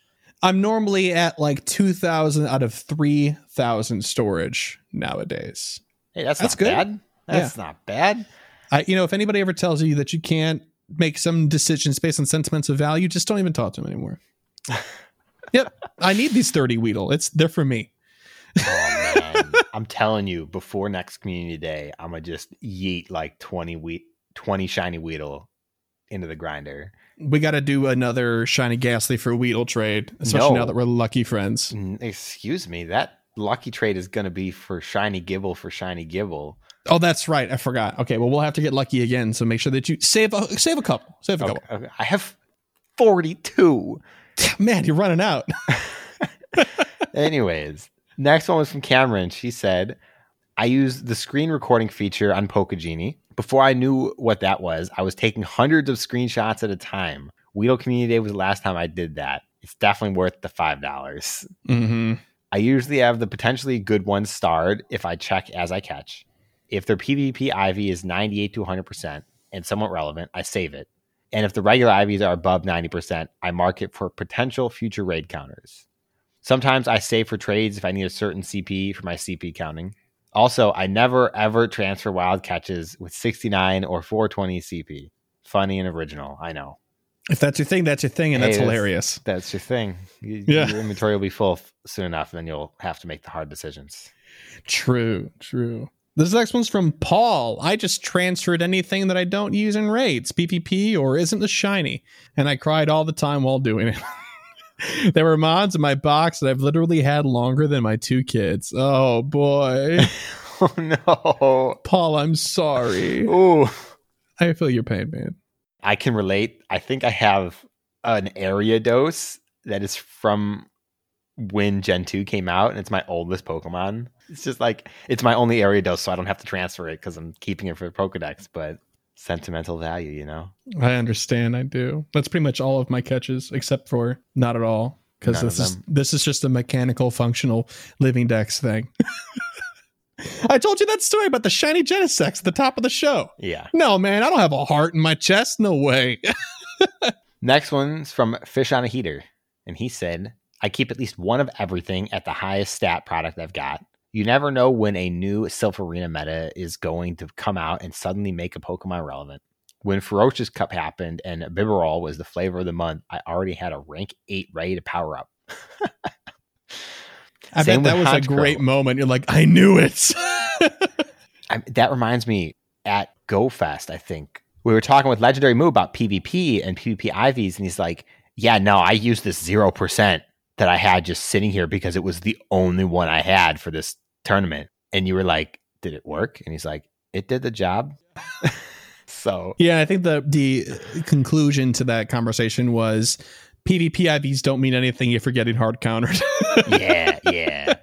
I'm normally at like 2,000 out of 3,000 storage nowadays. Hey, that's, That's not good. bad. That's not bad. I, you know, if anybody ever tells you that you can't make some decisions based on sentiments of value, just don't even talk to them anymore. <laughs> yep, I need these thirty Weedle. It's they're for me. Oh man. <laughs> I'm telling you, before next community day, I'm gonna just yeet like 20 wheat 20 shiny Weedle into the grinder. We got to do another shiny Gastly for Weedle trade, especially No. now that we're lucky friends. Excuse me, that lucky trade is gonna be for shiny Gibble for shiny Gibble. Oh, that's right. I forgot. Okay, well, we'll have to get lucky again. So make sure that you save a save a couple. Save a Okay, couple. okay. I have 42. <laughs> Man, you're running out. <laughs> Anyways, next one was from Cameron. She said, I use the screen recording feature on Pokegenie. Before I knew what that was, I was taking hundreds of screenshots at a time. Weedle Community Day was the last time I did that. It's definitely worth the $5. hmm I usually have the potentially good ones starred if I check as I catch. If their PvP IV is 98 to 100% and somewhat relevant, I save it. And if the regular IVs are above 90%, I mark it for potential future raid counters. Sometimes I save for trades if I need a certain CP for my CP counting. Also, I never ever transfer wild catches with 69 or 420 CP. Funny and original. I know. If that's your thing, that's your thing, and Hey, that's hilarious. That's your thing. You- Yeah. Your inventory will be full soon enough, and then you'll have to make the hard decisions. True, true. This next one's from Paul. I just transferred anything that I don't use in raids, PvP, or isn't a shiny, and I cried all the time while doing it. <laughs> <laughs> there were mods in my box that I've literally had longer than my two kids. Oh boy, <laughs> oh no. Paul, I'm sorry. Ooh. I feel your pain, man. I can relate. I think I have an Ariados that is from when Gen 2 came out, and it's my oldest Pokemon. It's just like it's my only Ariados, so I don't have to transfer it because I'm keeping it for the Pokedex, but sentimental value, you know? I understand. I do. That's pretty much all of my catches, except for not at all, because this is this is just a mechanical, functional living dex thing. <laughs> I told you that story about the shiny Genesect at the top of the show. Yeah. No, man, I don't have a heart in my chest. No way. <laughs> Next one's from Fish on a Heater. And he said, I keep at least one of everything at the highest stat product I've got. You never know when a new Silph Arena meta is going to come out and suddenly make a Pokemon relevant. When Ferocious Cup happened and Bibarel was the flavor of the month, I already had a rank 8 ready to power up. I Same bet that was a Honchkrow. great moment. You're like, I knew it. <laughs> I, that reminds me at GoFest, I think we were talking with Legendary Moo about PvP and PvP IVs, and he's like, "Yeah, no, I used this zero percent that I had just sitting here because it was the only one I had for this tournament." And you were like, "Did it work?" And he's like, "It did the job." <laughs> so yeah, I think the the conclusion to that conversation was PvP IVs don't mean anything if you're getting hard countered. yeah, <laughs> yeah.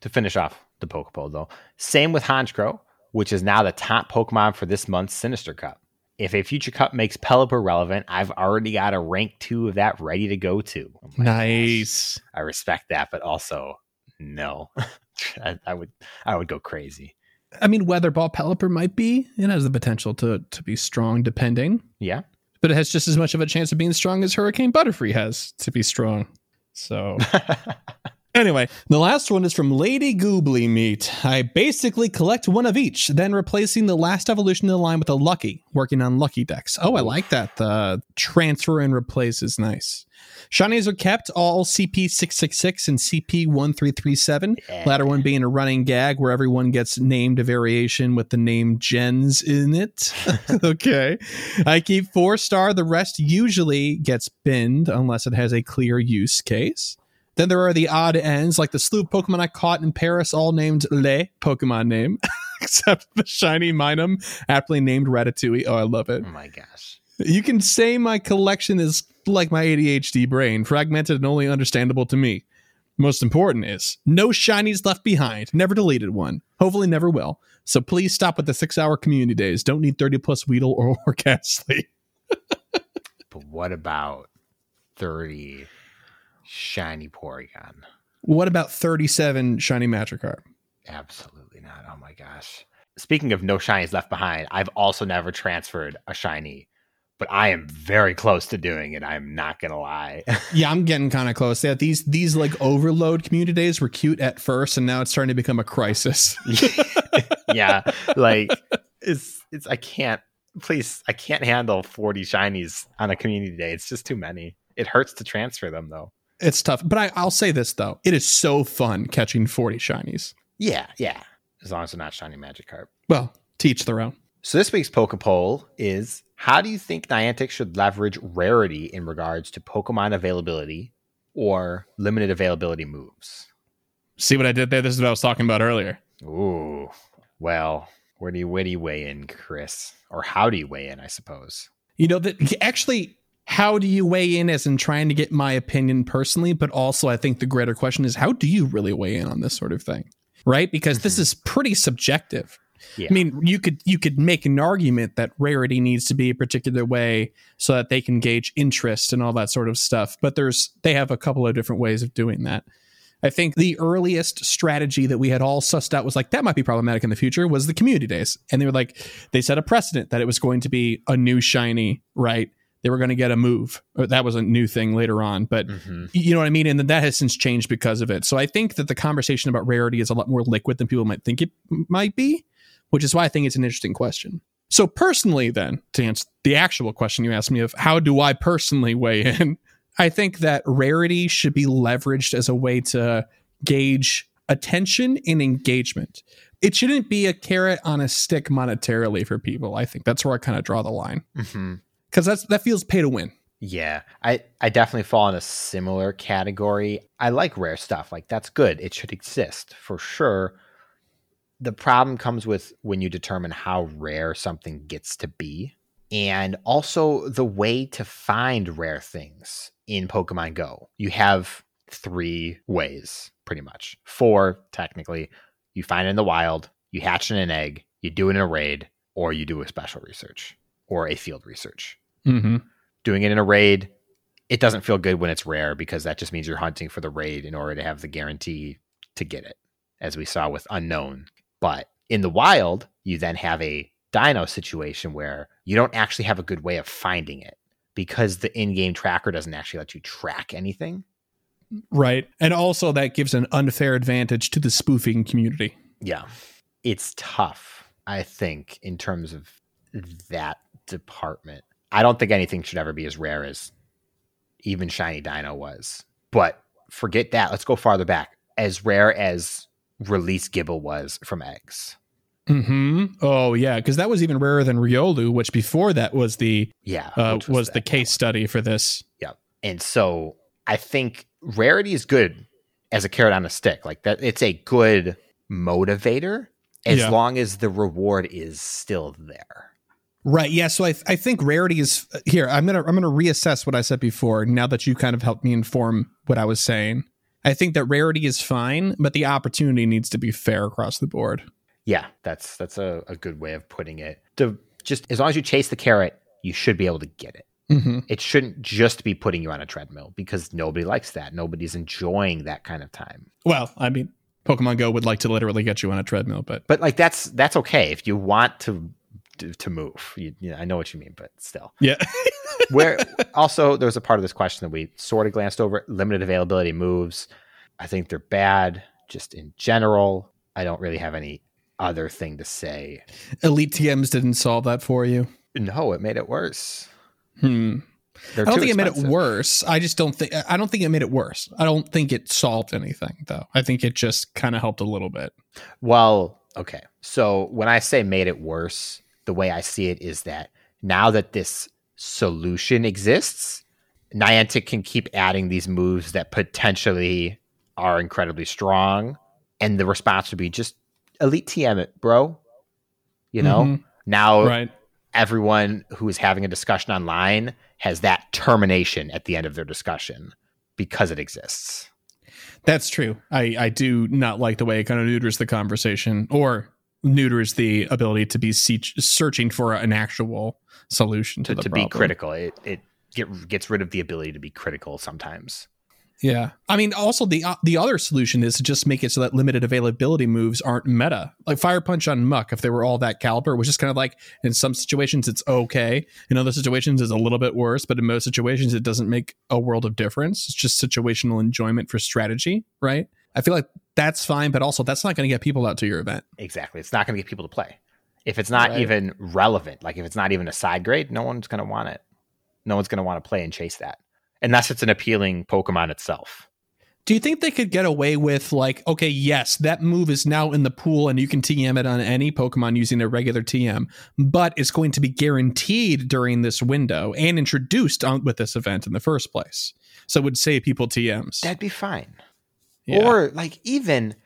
to finish off the Poke Poll, though, same with Honchkrow, which is now the top Pokemon for this month's Sinister Cup. If a future cup makes Pelipper relevant, I've already got a rank two of that ready to go to. Oh my gosh. nice. I respect that, but also no. <laughs> I, I would I would go crazy. I mean, Weatherball Pelipper might be. It has the potential to to be strong, depending, Yeah. but it has just as much of a chance of being strong as Hurricane Butterfree has to be strong. So, <laughs> anyway, the last one is from Lady Goobly Meat. I basically collect one of each, then replacing the last evolution in the line with a Lucky, working on Lucky dex. Oh, I like that. The transfer and replace is nice. Shinies are kept all CP666 and CP1337. Latter one being a running gag where everyone gets named a variation with the name Gens in it. <laughs> okay. I keep four star. The rest usually gets binned unless it has a clear use case. Then there are the odd ends, like the slew of Pokemon I caught in Paris, all named Le Pokemon name, <laughs> except the shiny Minun, aptly named Ratatouille. Oh, I love it. oh my gosh. You can say my collection is like my ADHD brain, fragmented and only understandable to me. Most important is no shinies left behind. Never deleted one. Hopefully, never will. So please stop with the six-hour community days. Don't need thirty plus Weedle or, <laughs> or Gastly. But what about 30 shiny Porygon? What about thirty-seven shiny Magikarp? Absolutely not. Oh my gosh. Speaking of no shinies left behind, I've also never transferred a shiny, but I am very close to doing it. I'm not gonna lie. <laughs> Yeah, I'm getting kind of close. Yeah, these these like overload community days were cute at first, and now it's starting to become a crisis. <laughs> <laughs> yeah, like it's it's I can't please I can't handle 40 shinies on a community day. It's just too many. It hurts to transfer them though. It's tough, but I, I'll say this though: it is so fun catching forty shinies. Yeah, yeah. As long as they're not shiny Magic Magikarp. Well, teach their own. So this week's Poke poll is how do you think Niantic should leverage rarity in regards to Pokemon availability or limited availability moves? See what I did there? This is what I was talking about earlier. Ooh. Well, where do you where do you weigh in, Chris? Or how do you weigh in, I suppose? You know that actually. How do you weigh in as in trying to get my opinion personally, but also I think the greater question is how do you really weigh in on this sort of thing? Right? Because this Mhm. is pretty subjective. Yeah. I mean, you could you could make an argument that rarity needs to be a particular way so that they can gauge interest and all that sort of stuff. But there's they have a couple of different ways of doing that. I think the earliest strategy that we had all sussed out was like that might be problematic in the future was the community days, and they were like they set a precedent that it was going to be a new shiny, right? They were going to get a move. That was a new thing later on, but mm-hmm. you know what I mean. And that has since changed because of it. So I think that the conversation about rarity is a lot more liquid than people might think it might be, which is why I think it's an interesting question. So personally, then to answer the actual question you asked me of how do I personally weigh in, <laughs> I think that rarity should be leveraged as a way to gauge attention and engagement. It shouldn't be a carrot on a stick monetarily for people. I think that's where I kind of draw the line. Mm-hmm because that's that feels pay to win. Yeah, I I definitely fall in a similar category. I like rare stuff. Like that's good. It should exist for sure. The problem comes with when you determine how rare something gets to be and also the way to find rare things in Pokemon Go. You have three ways pretty much. Four technically. You find it in the wild, you hatch in an egg, you do it in a raid, or you do a special research or a field research. Mm-hmm. Doing it in a raid, it doesn't feel good when it's rare because that just means you're hunting for the raid in order to have the guarantee to get it, as we saw with Unown. But in the wild, you then have a dino situation where you don't actually have a good way of finding it because the in-game tracker doesn't actually let you track anything. Right. And also that gives an unfair advantage to the spoofing community. Yeah. It's tough, I think, in terms of that department. I don't think anything should ever be as rare as even Shiny Dino was. But forget that. Let's go farther back. As rare as release Gibble was from eggs. Hmm. Oh yeah, because that was even rarer than Riolu, which before that was the yeah uh, was, was the case study for this. Yeah, and so I think rarity is good as a carrot on a stick. Like that, it's a good motivator as yeah. long as the reward is still there. Right. Yeah. So I, I think rarity is here. I'm gonna I'm gonna reassess what I said before. Now that you kind of helped me inform what I was saying, I think that rarity is fine, but the opportunity needs to be fair across the board. Yeah, that's that's a, a good way of putting it. To just as long as you chase the carrot, you should be able to get it. Mm-hmm. It shouldn't just be putting you on a treadmill because nobody likes that. Nobody's enjoying that kind of time. Well, I mean, Pokemon Go would like to literally get you on a treadmill, but but like that's that's okay if you want to to, to move. You, you know, I know what you mean, but still. Yeah. <laughs> Where also there's a part of this question that we sort of glanced over. Limited availability moves. I think they're bad just in general. I don't really have any other thing to say. Elite TMs didn't solve that for you. No, it made it worse. Hmm. They're I don't think expensive. it made it worse. I just don't think I don't think it made it worse. I don't think it solved anything though. I think it just kind of helped a little bit. Well, okay. So when I say made it worse, the way I see it is that now that this solution exists, Niantic can keep adding these moves that potentially are incredibly strong. And the response would be just elite TM it, bro. You know? Mm-hmm. Now right. everyone who is having a discussion online has that termination at the end of their discussion because it exists. That's true. I, I do not like the way it kind of neuters the conversation or neuters the ability to be searching for an actual solution to, to, to be critical. It it get, gets rid of the ability to be critical sometimes. Yeah, I mean, also the uh, the other solution is to just make it so that limited availability moves aren't meta. Like Fire Punch on Muk, if they were all that caliber, was just kind of like in some situations it's okay, in other situations it's a little bit worse, but in most situations it doesn't make a world of difference. It's just situational enjoyment for strategy, right? I feel like that's fine, but also that's not going to get people out to your event. Exactly. It's not going to get people to play. If it's not right. even relevant, like if it's not even a side grade, no one's going to want it. No one's going to want to play and chase that. Unless it's an appealing Pokemon itself. Do you think they could get away with like, okay, yes, that move is now in the pool and you can TM it on any Pokemon using a regular TM, but it's going to be guaranteed during this window and introduced on, with this event in the first place. So it would save people TMs. That'd be fine. Yeah. Or like even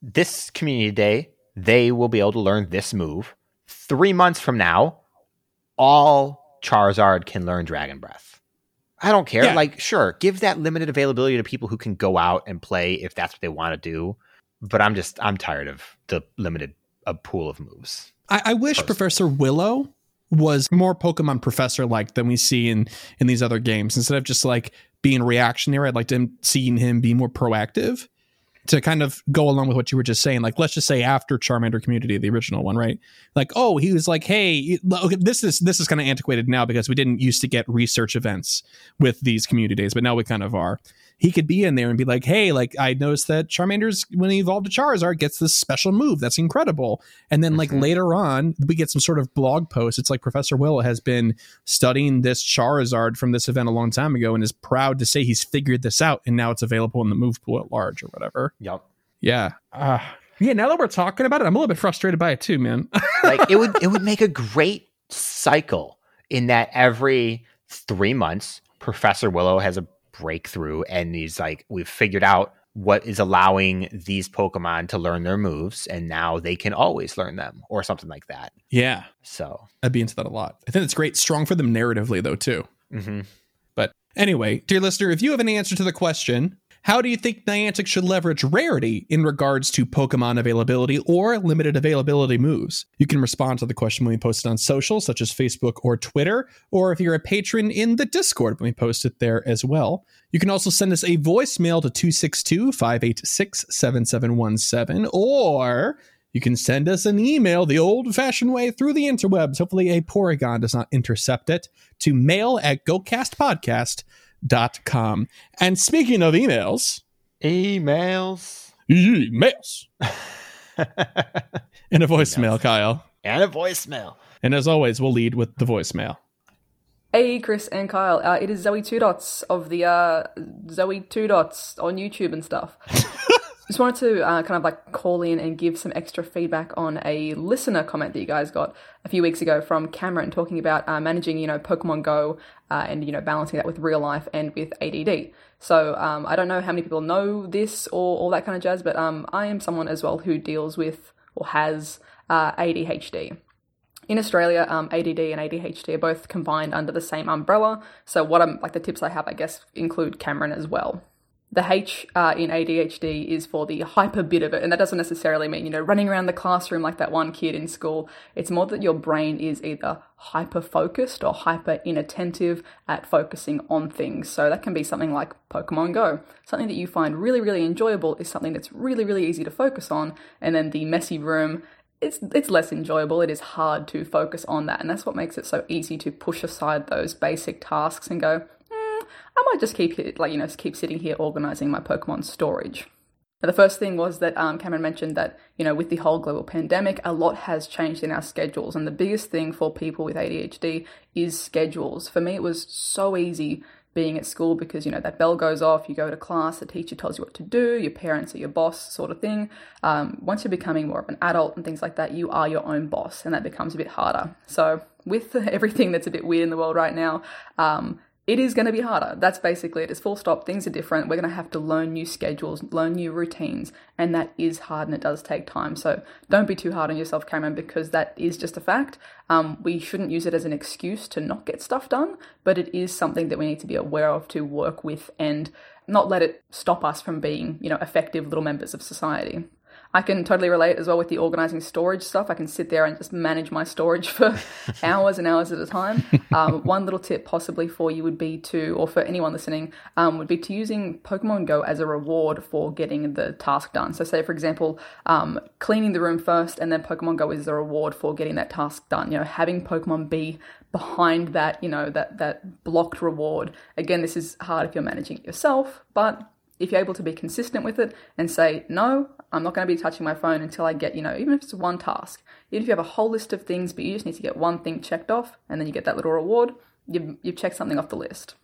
this community day, they will be able to learn this move. Three months from now, all Charizard can learn Dragon Breath. I don't care. Yeah. Like, sure, give that limited availability to people who can go out and play if that's what they want to do. But I'm just I'm tired of the limited a pool of moves. I, I wish Professor Willow was more Pokemon professor like than we see in in these other games. Instead of just like being reactionary, I'd like to seeing him be more proactive. to kind of go along with what you were just saying, like let's just say after Charmander Community, the original one, right? Like, oh, he was like, hey, okay, this is this is kind of antiquated now because we didn't used to get research events with these community days, but now we kind of are he could be in there and be like, hey, like I noticed that Charmander's when he evolved to Charizard gets this special move. That's incredible. And then like mm-hmm. later on, we get some sort of blog post. It's like Professor Will has been studying this Charizard from this event a long time ago and is proud to say he's figured this out and now it's available in the move pool at large or whatever. Yep. Yeah. Uh, yeah, now that we're talking about it, I'm a little bit frustrated by it too, man. <laughs> like it would it would make a great cycle in that every three months, Professor Willow has a breakthrough and he's like we've figured out what is allowing these pokemon to learn their moves and now they can always learn them or something like that. Yeah. So. I'd be into that a lot. I think it's great. Strong for them narratively though too. Mm-hmm. but anyway dear listener if you have an answer to the question how do you think Niantic should leverage rarity in regards to Pokemon availability or limited availability moves? You can respond to the question when we post it on social, such as Facebook or Twitter, or if you're a patron in the Discord when we post it there as well. You can also send us a voicemail to 262 586 7717, or you can send us an email the old fashioned way through the interwebs. Hopefully, a Porygon does not intercept it to mail at gocastpodcast.com com. And speaking of emails, emails, emails, <laughs> and a voicemail, emails. Kyle, and a voicemail. And as always, we'll lead with the voicemail. Hey, Chris and Kyle. Uh, it is Zoe Two Dots of the uh, Zoe Two Dots on YouTube and stuff. <laughs> Just wanted to uh, kind of like call in and give some extra feedback on a listener comment that you guys got a few weeks ago from Cameron talking about uh, managing, you know, Pokemon Go uh, and, you know, balancing that with real life and with ADD. So um, I don't know how many people know this or all that kind of jazz, but um, I am someone as well who deals with or has uh, ADHD. In Australia, um, ADD and ADHD are both combined under the same umbrella. So what I'm like the tips I have, I guess, include Cameron as well the H uh, in ADHD is for the hyper bit of it. And that doesn't necessarily mean, you know, running around the classroom like that one kid in school. It's more that your brain is either hyper focused or hyper inattentive at focusing on things. So that can be something like Pokemon Go. Something that you find really, really enjoyable is something that's really, really easy to focus on. And then the messy room it's it's less enjoyable. It is hard to focus on that, and that's what makes it so easy to push aside those basic tasks and go, I might just keep it, like, you know, keep sitting here organizing my Pokemon storage. Now, the first thing was that um, Cameron mentioned that, you know, with the whole global pandemic, a lot has changed in our schedules. And the biggest thing for people with ADHD is schedules. For me, it was so easy being at school because, you know, that bell goes off, you go to class, the teacher tells you what to do, your parents are your boss, sort of thing. Um, once you're becoming more of an adult and things like that, you are your own boss, and that becomes a bit harder. So, with <laughs> everything that's a bit weird in the world right now, um, it is going to be harder. That's basically it. It's full stop. Things are different. We're going to have to learn new schedules, learn new routines, and that is hard and it does take time. So don't be too hard on yourself, Cameron, because that is just a fact. Um, we shouldn't use it as an excuse to not get stuff done, but it is something that we need to be aware of to work with and not let it stop us from being, you know, effective little members of society. I can totally relate as well with the organizing storage stuff. I can sit there and just manage my storage for <laughs> hours and hours at a time. Um, one little tip possibly for you would be to, or for anyone listening, um, would be to using Pokemon Go as a reward for getting the task done. So, say for example, um, cleaning the room first, and then Pokemon Go is a reward for getting that task done. You know, having Pokemon be behind that, you know, that that blocked reward. Again, this is hard if you're managing it yourself, but if you're able to be consistent with it and say, no, I'm not going to be touching my phone until I get, you know, even if it's one task, even if you have a whole list of things, but you just need to get one thing checked off and then you get that little reward, you've, you've checked something off the list.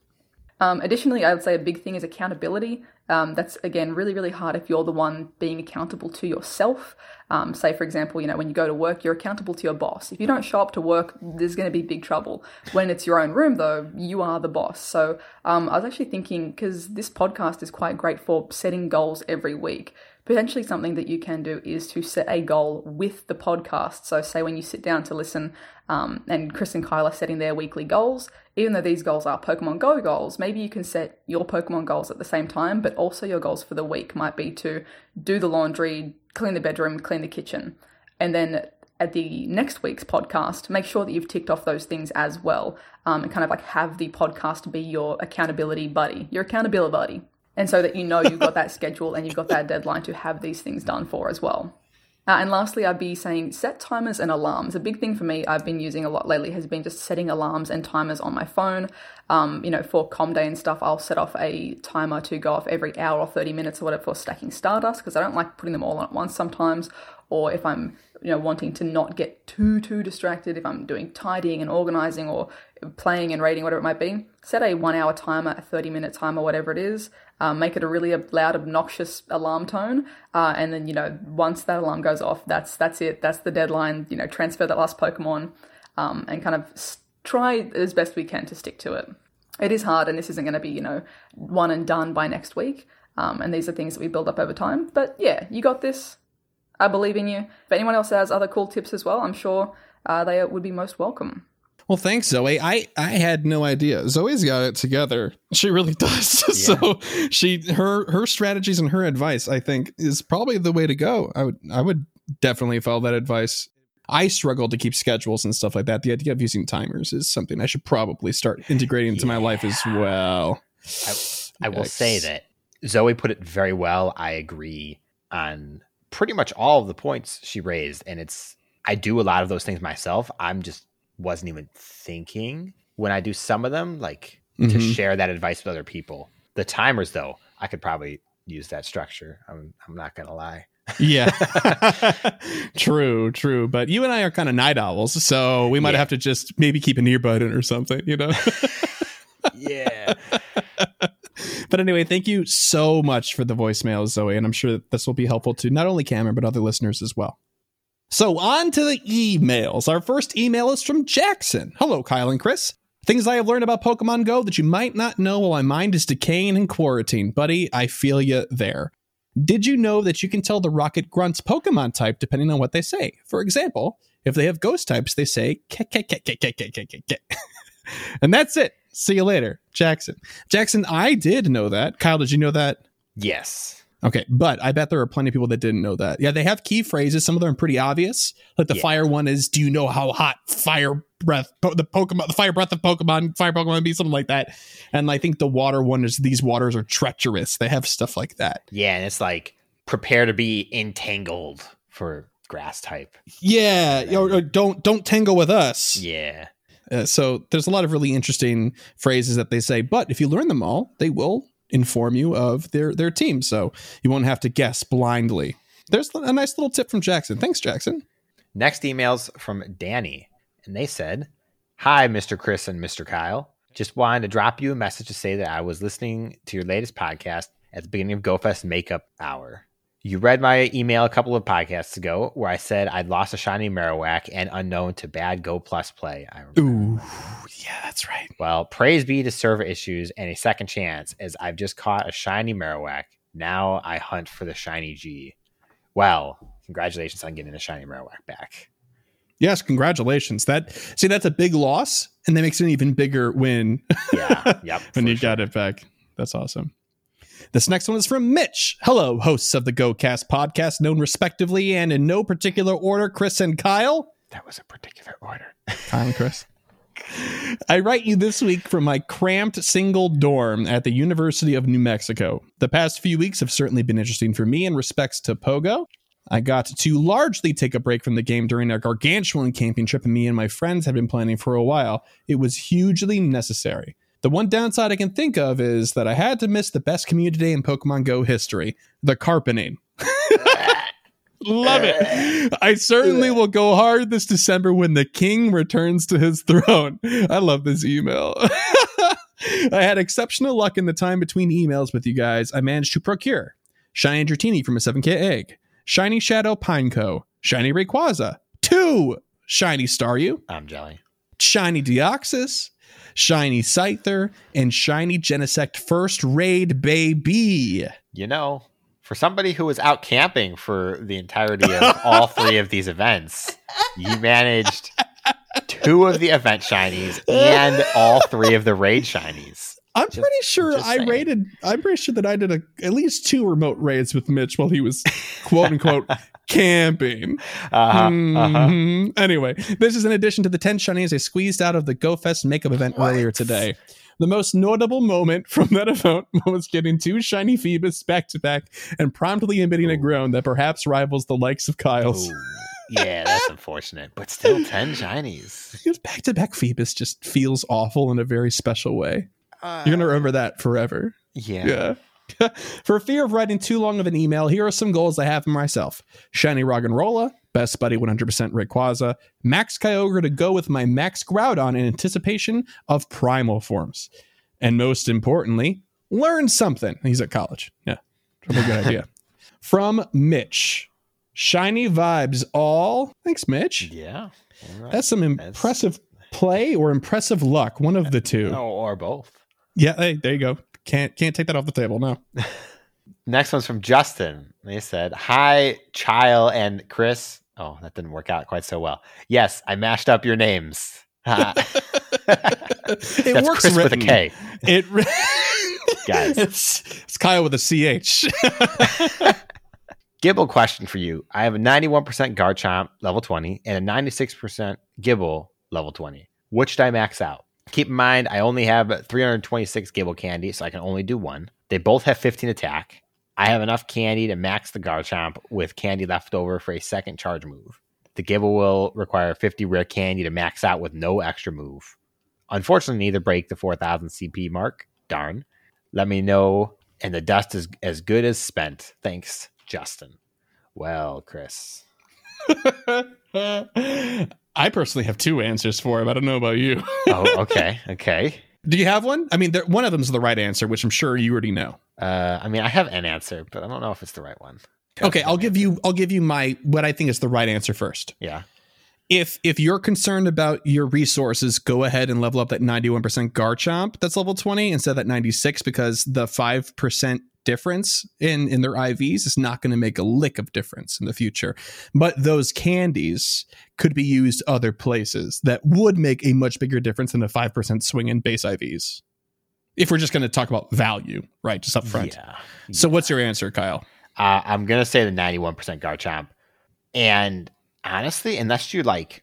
Um, additionally, I would say a big thing is accountability. Um, that's again really, really hard if you're the one being accountable to yourself. Um, say, for example, you know, when you go to work, you're accountable to your boss. If you don't show up to work, there's going to be big trouble. When it's your own room, though, you are the boss. So um, I was actually thinking because this podcast is quite great for setting goals every week potentially something that you can do is to set a goal with the podcast. So, say when you sit down to listen, um, and Chris and Kyle are setting their weekly goals, even though these goals are Pokemon Go goals, maybe you can set your Pokemon goals at the same time, but also your goals for the week might be to do the laundry, clean the bedroom, clean the kitchen. And then at the next week's podcast, make sure that you've ticked off those things as well um, and kind of like have the podcast be your accountability buddy, your accountability buddy. And so that you know you've got that schedule and you've got that deadline to have these things done for as well. Uh, and lastly, I'd be saying set timers and alarms. A big thing for me I've been using a lot lately has been just setting alarms and timers on my phone. Um, you know, for com day and stuff, I'll set off a timer to go off every hour or 30 minutes or whatever for stacking Stardust because I don't like putting them all on at once sometimes. Or if I'm, you know, wanting to not get too, too distracted, if I'm doing tidying and organizing or playing and raiding, whatever it might be, set a one hour timer, a 30 minute timer, whatever it is. Um, make it a really loud, obnoxious alarm tone, uh, and then you know once that alarm goes off, that's that's it. That's the deadline. You know, transfer that last Pokemon, um, and kind of try as best we can to stick to it. It is hard, and this isn't going to be you know one and done by next week. Um, and these are things that we build up over time. But yeah, you got this. I believe in you. If anyone else has other cool tips as well, I'm sure uh, they would be most welcome. Well, thanks, Zoe. I I had no idea. Zoe's got it together. She really <laughs> does. Yeah. so she her her strategies and her advice, I think, is probably the way to go. I would I would definitely follow that advice. I struggle to keep schedules and stuff like that. The idea of using timers is something I should probably start integrating into yeah. my life as well. I, I will say that Zoe put it very well. I agree on pretty much all of the points she raised, and it's I do a lot of those things myself. I'm just wasn't even thinking when I do some of them, like mm-hmm. to share that advice with other people. The timers, though, I could probably use that structure. I'm, I'm not gonna lie. yeah, <laughs> <laughs> true, true. But you and I are kind of night owls, so we might yeah. have to just maybe keep an earbud in or something, you know? <laughs> yeah. But anyway, thank you so much for the voicemail, Zoe, and I'm sure this will be helpful to not only Cameron but other listeners as well. So, on to the emails. Our first email is from Jackson. Hello, Kyle and Chris. Things I have learned about Pokemon Go that you might not know while my mind is decaying in quarantine. Buddy, I feel you there. Did you know that you can tell the Rocket Grunt's Pokemon type depending on what they say? For example, if they have ghost types, they say ke ke ke ke ke ke ke ke. <laughs> And that's it. See you later, Jackson. Jackson, I did know that. Kyle, did you know that? Yes. Okay, but I bet there are plenty of people that didn't know that. Yeah, they have key phrases. Some of them are pretty obvious. Like the yeah. fire one is, "Do you know how hot fire breath po- the Pokemon, the fire breath of Pokemon, fire Pokemon be something like that." And I think the water one is, "These waters are treacherous." They have stuff like that. Yeah, and it's like prepare to be entangled for grass type. Yeah, or, or don't don't tangle with us. Yeah. Uh, so there's a lot of really interesting phrases that they say, but if you learn them all, they will inform you of their their team, so you won't have to guess blindly. There's a nice little tip from Jackson. Thanks, Jackson. Next emails from Danny, and they said, "Hi, Mr. Chris and Mr. Kyle. Just wanted to drop you a message to say that I was listening to your latest podcast at the beginning of GoFest Makeup Hour. You read my email a couple of podcasts ago where I said I'd lost a shiny Marowak and Unown to bad Go Plus play. I remember. Ooh, yeah, that's right. Well, praise be to server issues and a second chance as I've just caught a shiny Marowak. Now I hunt for the shiny G. Well, congratulations on getting a shiny Marowak back. Yes, congratulations. That see, that's a big loss, and that makes it an even bigger win. Yeah, <laughs> yep. when you sure. got it back, that's awesome. This next one is from Mitch. Hello, hosts of the GoCast podcast, known respectively and in no particular order, Chris and Kyle. That was a particular order. Kyle and Chris. I write you this week from my cramped single dorm at the University of New Mexico. The past few weeks have certainly been interesting for me in respects to Pogo. I got to largely take a break from the game during a gargantuan camping trip and me and my friends had been planning for a while. It was hugely necessary. The one downside I can think of is that I had to miss the best community day in Pokemon Go history, the Carpening. <laughs> Love it. <laughs> I certainly will go hard this December when the king returns to his <laughs> throne. I love this email. I had exceptional luck in the time between emails with you guys. I managed to procure Shiny Dratini from a 7K egg, Shiny Shadow Pineco, Shiny Rayquaza, two Shiny Staryu. I'm jelly. Shiny Deoxys, Shiny Scyther, and Shiny Genesect First Raid Baby. You know, for somebody who was out camping for the entirety of all three of these events, you managed two of the event shinies and all three of the raid shinies. I'm just, pretty sure I rated. I'm pretty sure that I did a, at least two remote raids with Mitch while he was quote unquote <laughs> camping. Uh-huh, mm-hmm. uh-huh. Anyway, this is in addition to the 10 shinies I squeezed out of the GoFest makeup event earlier today. The most notable moment from that event <laughs> was getting two shiny Feebas back to back and promptly emitting a groan that perhaps rivals the likes of Kyle's. Ooh, yeah, that's unfortunate, but still ten shinies. <laughs> Because back to back Feebas just feels awful in a very special way. Uh, You're gonna remember that forever. yeah. Yeah. <laughs> for fear of writing too long of an email, here are some goals I have for myself. Shiny Roggenrola, Best Buddy 100% Rayquaza, Max Kyogre to go with my Max Groudon in anticipation of primal forms. And most importantly, learn something. He's at college. Yeah. Probably a good idea. <laughs> From Mitch. Shiny vibes all. Thanks, Mitch. Yeah. Right. That's some impressive play or impressive luck. One of the two. Oh, or both. Yeah, hey, there you go. Can't can't take that off the table. No. <laughs> Next one's from Justin. They said, Hi, Chile and Chris. Oh, that didn't work out quite so well. Yes, I mashed up your names. <laughs> It That's works Chris with a. K. It re- <laughs> Guys. It's it's Kyle with a CH. Gible question for you. I have a 91% Garchomp level 20 and a 96% Gible level 20. Which did I max out? Keep in mind, I only have 326 Gible candy, so I can only do one. They both have 15 attack. I have enough candy to max the Garchomp with candy left over for a second charge move. The Gible will require 50 rare candy to max out with no extra move. Unfortunately, neither break the 4000 CP mark. Darn. Let me know. And the dust is as good as spent. Thanks, Justin. Well, Chris. <laughs> <laughs> I personally have two answers for him. I don't know about you. <laughs> Oh, okay. Okay. Do you have one? I mean, there, one of them's the right answer, which I'm sure you already know. Uh, I mean, I have an answer, but I don't know if it's the right one. Okay, I'll give you I'll give you my what I think is the right answer first. Yeah. If if you're concerned about your resources, go ahead and level up that 91% Garchomp that's level 20 instead of that 96 because the 5% difference in in their IVs is not going to make a lick of difference in the future. But those candies could be used other places that would make a much bigger difference than a 5% swing in base IVs. If we're just going to talk about value, right, just up front. Yeah. So what's your answer, Kyle? Uh, I'm gonna say the 91% Garchomp, and honestly, unless you like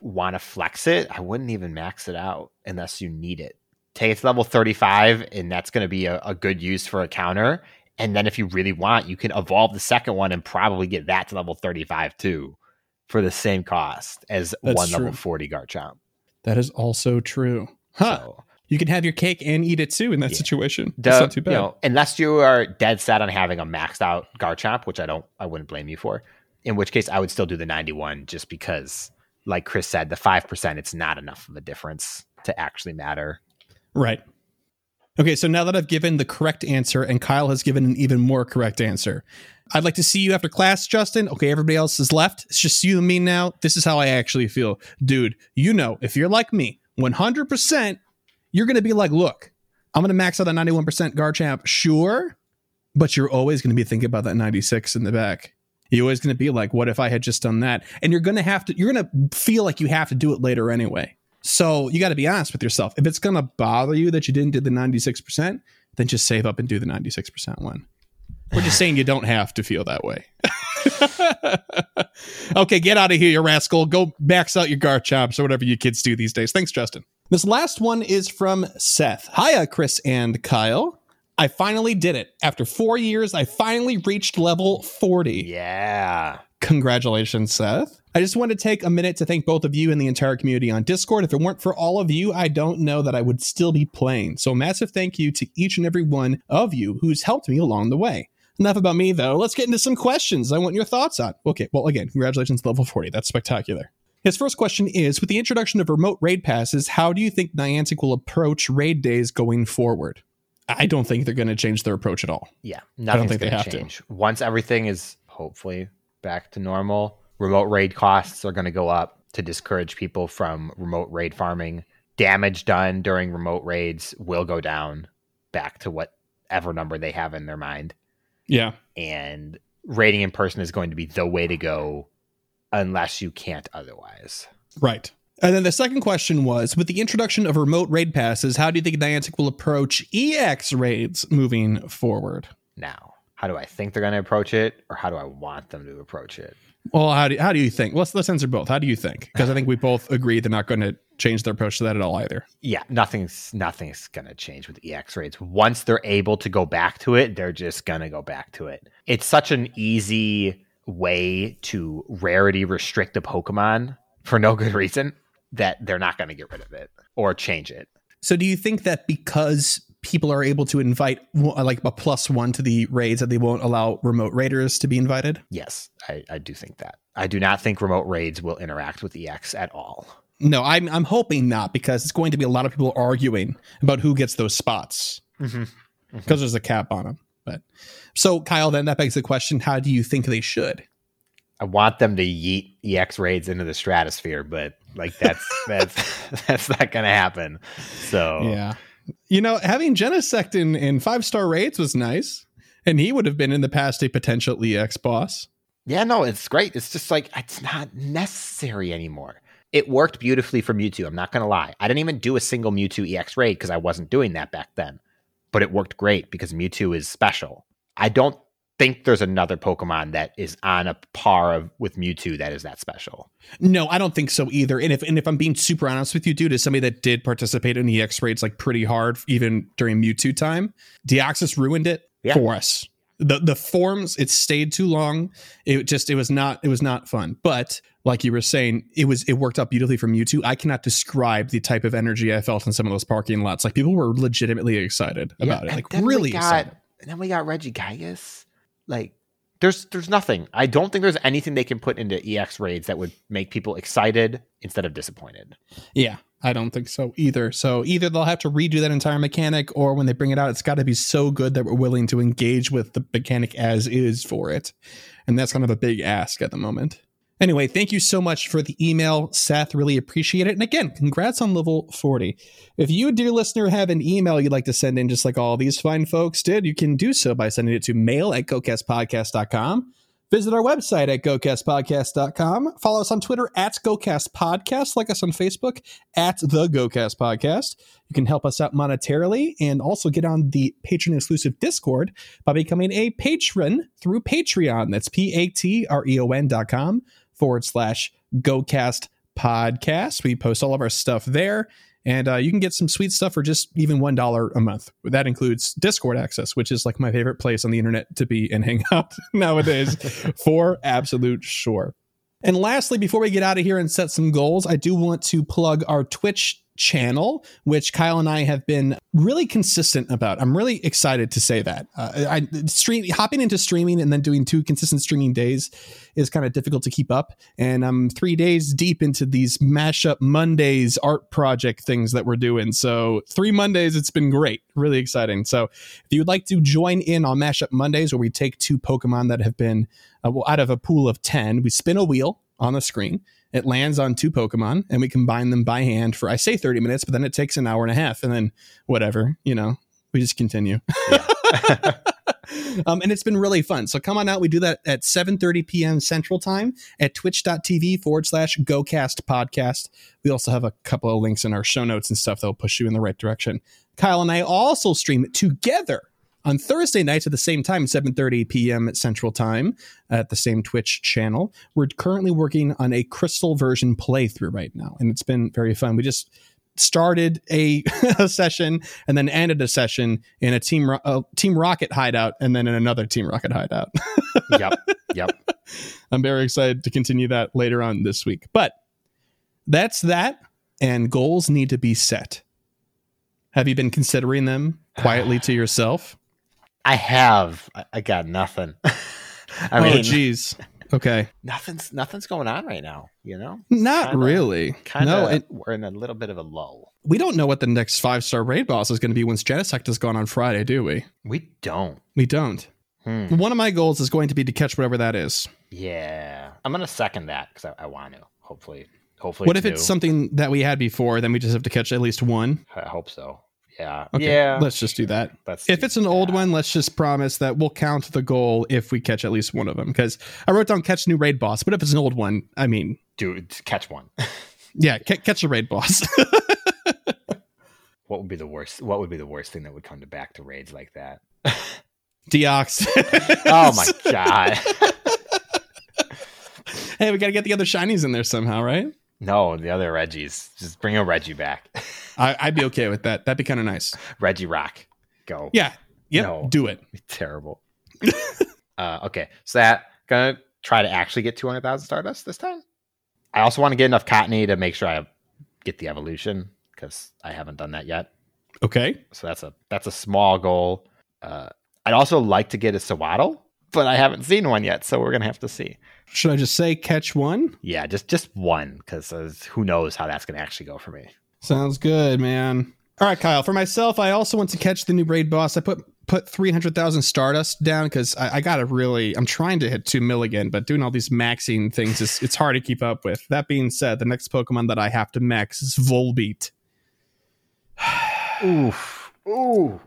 want to flex it, I wouldn't even max it out unless you need it. Take it to level 35, and that's gonna be a, a good use for a counter. And then if you really want, you can evolve the second one and probably get that to level 35 too, for the same cost as That's one true. level 40 Garchomp. That is also true. Huh. So, You can have your cake and eat it too in that Yeah. situation. That's not too bad. You know, unless you are dead set on having a maxed out Garchomp, which I don't, I wouldn't blame you for. In which case, I would still do the 91 just because, like Chris said, the 5%, it's not enough of a difference to actually matter. Right. Okay, so now that I've given the correct answer and Kyle has given an even more correct answer, I'd like to see you after class, Justin. Okay, everybody else is left. It's just you and me now. This is how I actually feel. Dude, you know, if you're like me, 100%, you're going to be like, look, I'm going to max out that 91% Garchomp, sure, but you're always going to be thinking about that 96 in the back. You're always going to be like, what if I had just done that? And you're going to have to, you're going to feel like you have to do it later anyway. So you got to be honest with yourself. If it's going to bother you that you didn't do the 96%, then just save up and do the 96% one. We're just saying you don't have to feel that way. <laughs> okay, get out of here, you rascal. Go max out your Garchomps or whatever you kids do these days. Thanks, Justin. This last one is from Seth. Hiya, Chris and Kyle. I finally did it. After four years, I finally reached level 40. Yeah. Congratulations, Seth. I just want to take a minute to thank both of you and the entire community on Discord. If it weren't for all of you, I don't know that I would still be playing. So, a massive thank you to each and every one of you who's helped me along the way. Enough about me, though. Let's get into some questions I want your thoughts on. Okay, well, again, congratulations, level 40. That's spectacular. His first question is With the introduction of remote raid passes, how do you think Niantic will approach raid days going forward? I don't think they're going to change their approach at all. Yeah. I don't think they have to. change. Once everything is hopefully back to normal, remote raid costs are going to go up to discourage people from remote raid farming. Damage done during remote raids will go down back to whatever number they have in their mind. Yeah. And raiding in person is going to be the way to go unless you can't otherwise. Right. And then the second question was with the introduction of remote raid passes, how do you think Niantic will approach EX raids moving forward? Now, how do I think they're going to approach it or how do I want them to approach it? Well, how do, how do you think? Let's let's answer both. How do you think? Because I think we both agree they're not going to change their approach to that at all either. Yeah, nothing's nothing's gonna change with EX rates. Once they're able to go back to it, they're just gonna go back to it. It's such an easy way to rarity restrict a Pokemon for no good reason that they're not gonna get rid of it or change it. So, do you think that because people are able to invite like a plus one to the raids, that they won't allow remote raiders to be invited? Yes, I, I do think that. I do not think remote raids will interact with EX at all. No, I'm I'm hoping not because it's going to be a lot of people arguing about who gets those spots because Mm-hmm. there's a cap on them. But so, Kyle, then that begs the question: How do you think they should? I want them to yeet EX raids into the stratosphere, but like that's <laughs> that's <laughs> that's not gonna happen. So Yeah, you know, having Genesect in in five star raids was nice, and he would have been in the past a potential EX boss. Yeah, no, it's great. It's just like it's not necessary anymore. It worked beautifully for Mewtwo. I'm not gonna lie. I didn't even do a single Mewtwo EX raid because I wasn't doing that back then. But it worked great because Mewtwo is special. I don't think there's another Pokemon that is on a par of with Mewtwo that is that special. No, I don't think so either. And if and if I'm being super honest with you, dude, as somebody that did participate in EX raids like pretty hard, even during Mewtwo time, Deoxys ruined it Yeah. for us. The the forms it stayed too long. It just it was not it was not fun. But like you were saying, it was it worked out beautifully for Mewtwo. I cannot describe the type of energy I felt in some of those parking lots. Like people were legitimately excited about it. Like really got, excited. And then we got Regigigas. Like there's there's nothing. I don't think there's anything they can put into EX raids that would make people excited instead of disappointed. Yeah, I don't think so either. So either they'll have to redo that entire mechanic, or when they bring it out, it's got to be so good that we're willing to engage with the mechanic as is for it. And that's kind of a big ask at the moment. Anyway, thank you so much for the email, Seth. Really appreciate it. And again, congrats on level 40. If you, dear listener, have an email you'd like to send in, just like all these fine folks did, you can do so by sending it to mail at gocastpodcast.com. Visit our website at gocastpodcast.com. Follow us on Twitter at gocastpodcast. Like us on Facebook at the GoCast Podcast. You can help us out monetarily and also get on the patron exclusive Discord by becoming a patron through Patreon. That's P A T R E O N dot com forward slash GoCast Podcast. We post all of our stuff there. And uh, you can get some sweet stuff for just even one dollar a month. That includes Discord access, which is like my favorite place on the internet to be and hang out <laughs> nowadays, <laughs> for absolute sure. And lastly, before we get out of here and set some goals, I do want to plug our Twitch channel, which Kyle and I have been really consistent about. I'm really excited to say that. Uh, I stream hopping into streaming and then doing two consistent streaming days is kind of difficult to keep up. And I'm three days deep into these mashup Mondays art project things that we're doing. So three Mondays, it's been great, really exciting. So if you would like to join in on mashup Mondays, where we take two Pokemon that have been uh, well, out of a pool of ten, we spin a wheel on the screen. It lands on two Pokemon, and we combine them by hand for I say 30 minutes, but then it takes an hour and a half, and then whatever, you know, we just continue. <laughs> um, and it's been really fun. So come on out. We do that at 7:30 p.m. Central Time at twitch.tv forward slash GoCast podcast. We also have a couple of links in our show notes and stuff that'll push you in the right direction. Kyle and I also stream it together on Thursday nights at the same time, 7:30 p.m. Central Time at the same Twitch channel. We're currently working on a crystal version playthrough right now, and it's been very fun. We just started a, <laughs> a session and then ended a session in a team uh, team rocket hideout and then in another team rocket hideout <laughs> yep. Yep. i'm very excited to continue that later on this week but that's that and goals need to be set have you been considering them quietly to <sighs> yourself I have. I, I got nothing. <laughs> I oh mean, geez okay nothing's nothing's going on right now. You know, not Kinda- really kind of. no it, we're in a little bit of a lull. we don't know what the next five star raid boss is going to be once genesect is gone on friday do we We don't. we don't Hmm. one of my goals is going to be to catch whatever that is Yeah, I'm gonna second that because I, I want to. Hopefully, hopefully. what if it's something that we had before then we just have to catch at least one I hope so. Yeah. okay Yeah. let's just do that let's if it's an old one let's just promise that we'll count the goal if we catch at least one of them because i wrote down catch new raid boss but if it's an old one i mean dude, catch one. <laughs> yeah ca- catch a raid boss <laughs> what would be the worst? What would be the worst thing that would come to back to raids like that? deox <laughs> Oh my god. hey, we got to get the other shinies in there somehow, right? No, the other Regis. Just bring a Regi back. <laughs> I, I'd be okay with that. That'd be kind of nice. Regirock. Go. Yeah. Yep. No. Do it. Terrible. <laughs> uh, okay. So that gonna try to actually get 200,000 Stardust this time. I also want to get enough Cottonee to make sure I get the evolution because I haven't done that yet. Okay. So that's a that's a small goal. Uh, I'd also like to get a Sewaddle, but I haven't seen one yet, so we're gonna have to see. Should I just say catch one? Yeah, just just one because uh, who knows how that's gonna actually go for me. Sounds good, man. All right, Kyle. For myself, I also want to catch the new raid boss. I put put three hundred thousand Stardust down because I, I gotta really. I'm trying to hit two mil again, but doing all these maxing things is it's hard to keep up with. That being said, the next Pokemon that I have to max is Volbeat. <sighs> Oof. Ooh.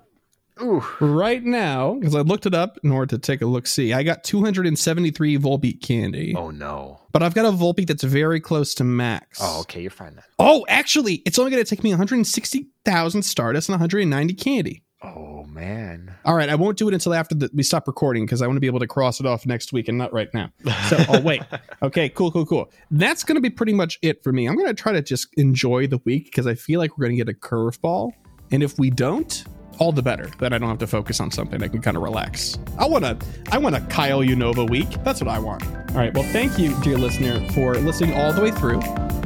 Ooh. Right now, because I looked it up in order to take a look, see, I got 273 Volbeat candy, Oh no. but I've got a Volbeat that's very close to max. Oh, okay, you're fine then. Oh, actually, it's only going to take me 160,000 Stardust and 190 candy. Oh man. All right, I won't do it until after the, we stop recording because I want to be able to cross it off next week and not right now. So I'll wait. <laughs> Okay, cool, cool, cool. That's going to be pretty much it for me. I'm going to try to just enjoy the week because I feel like we're going to get a curveball, and if we don't, all the better. that I don't have to focus on something. I can kind of relax. I want to. I want a Kyle Unova week. That's what I want. All right. Well, thank you, dear listener, for listening all the way through,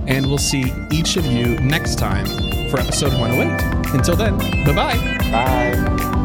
and we'll see each of you next time for episode 108. Until then, bye bye. Bye.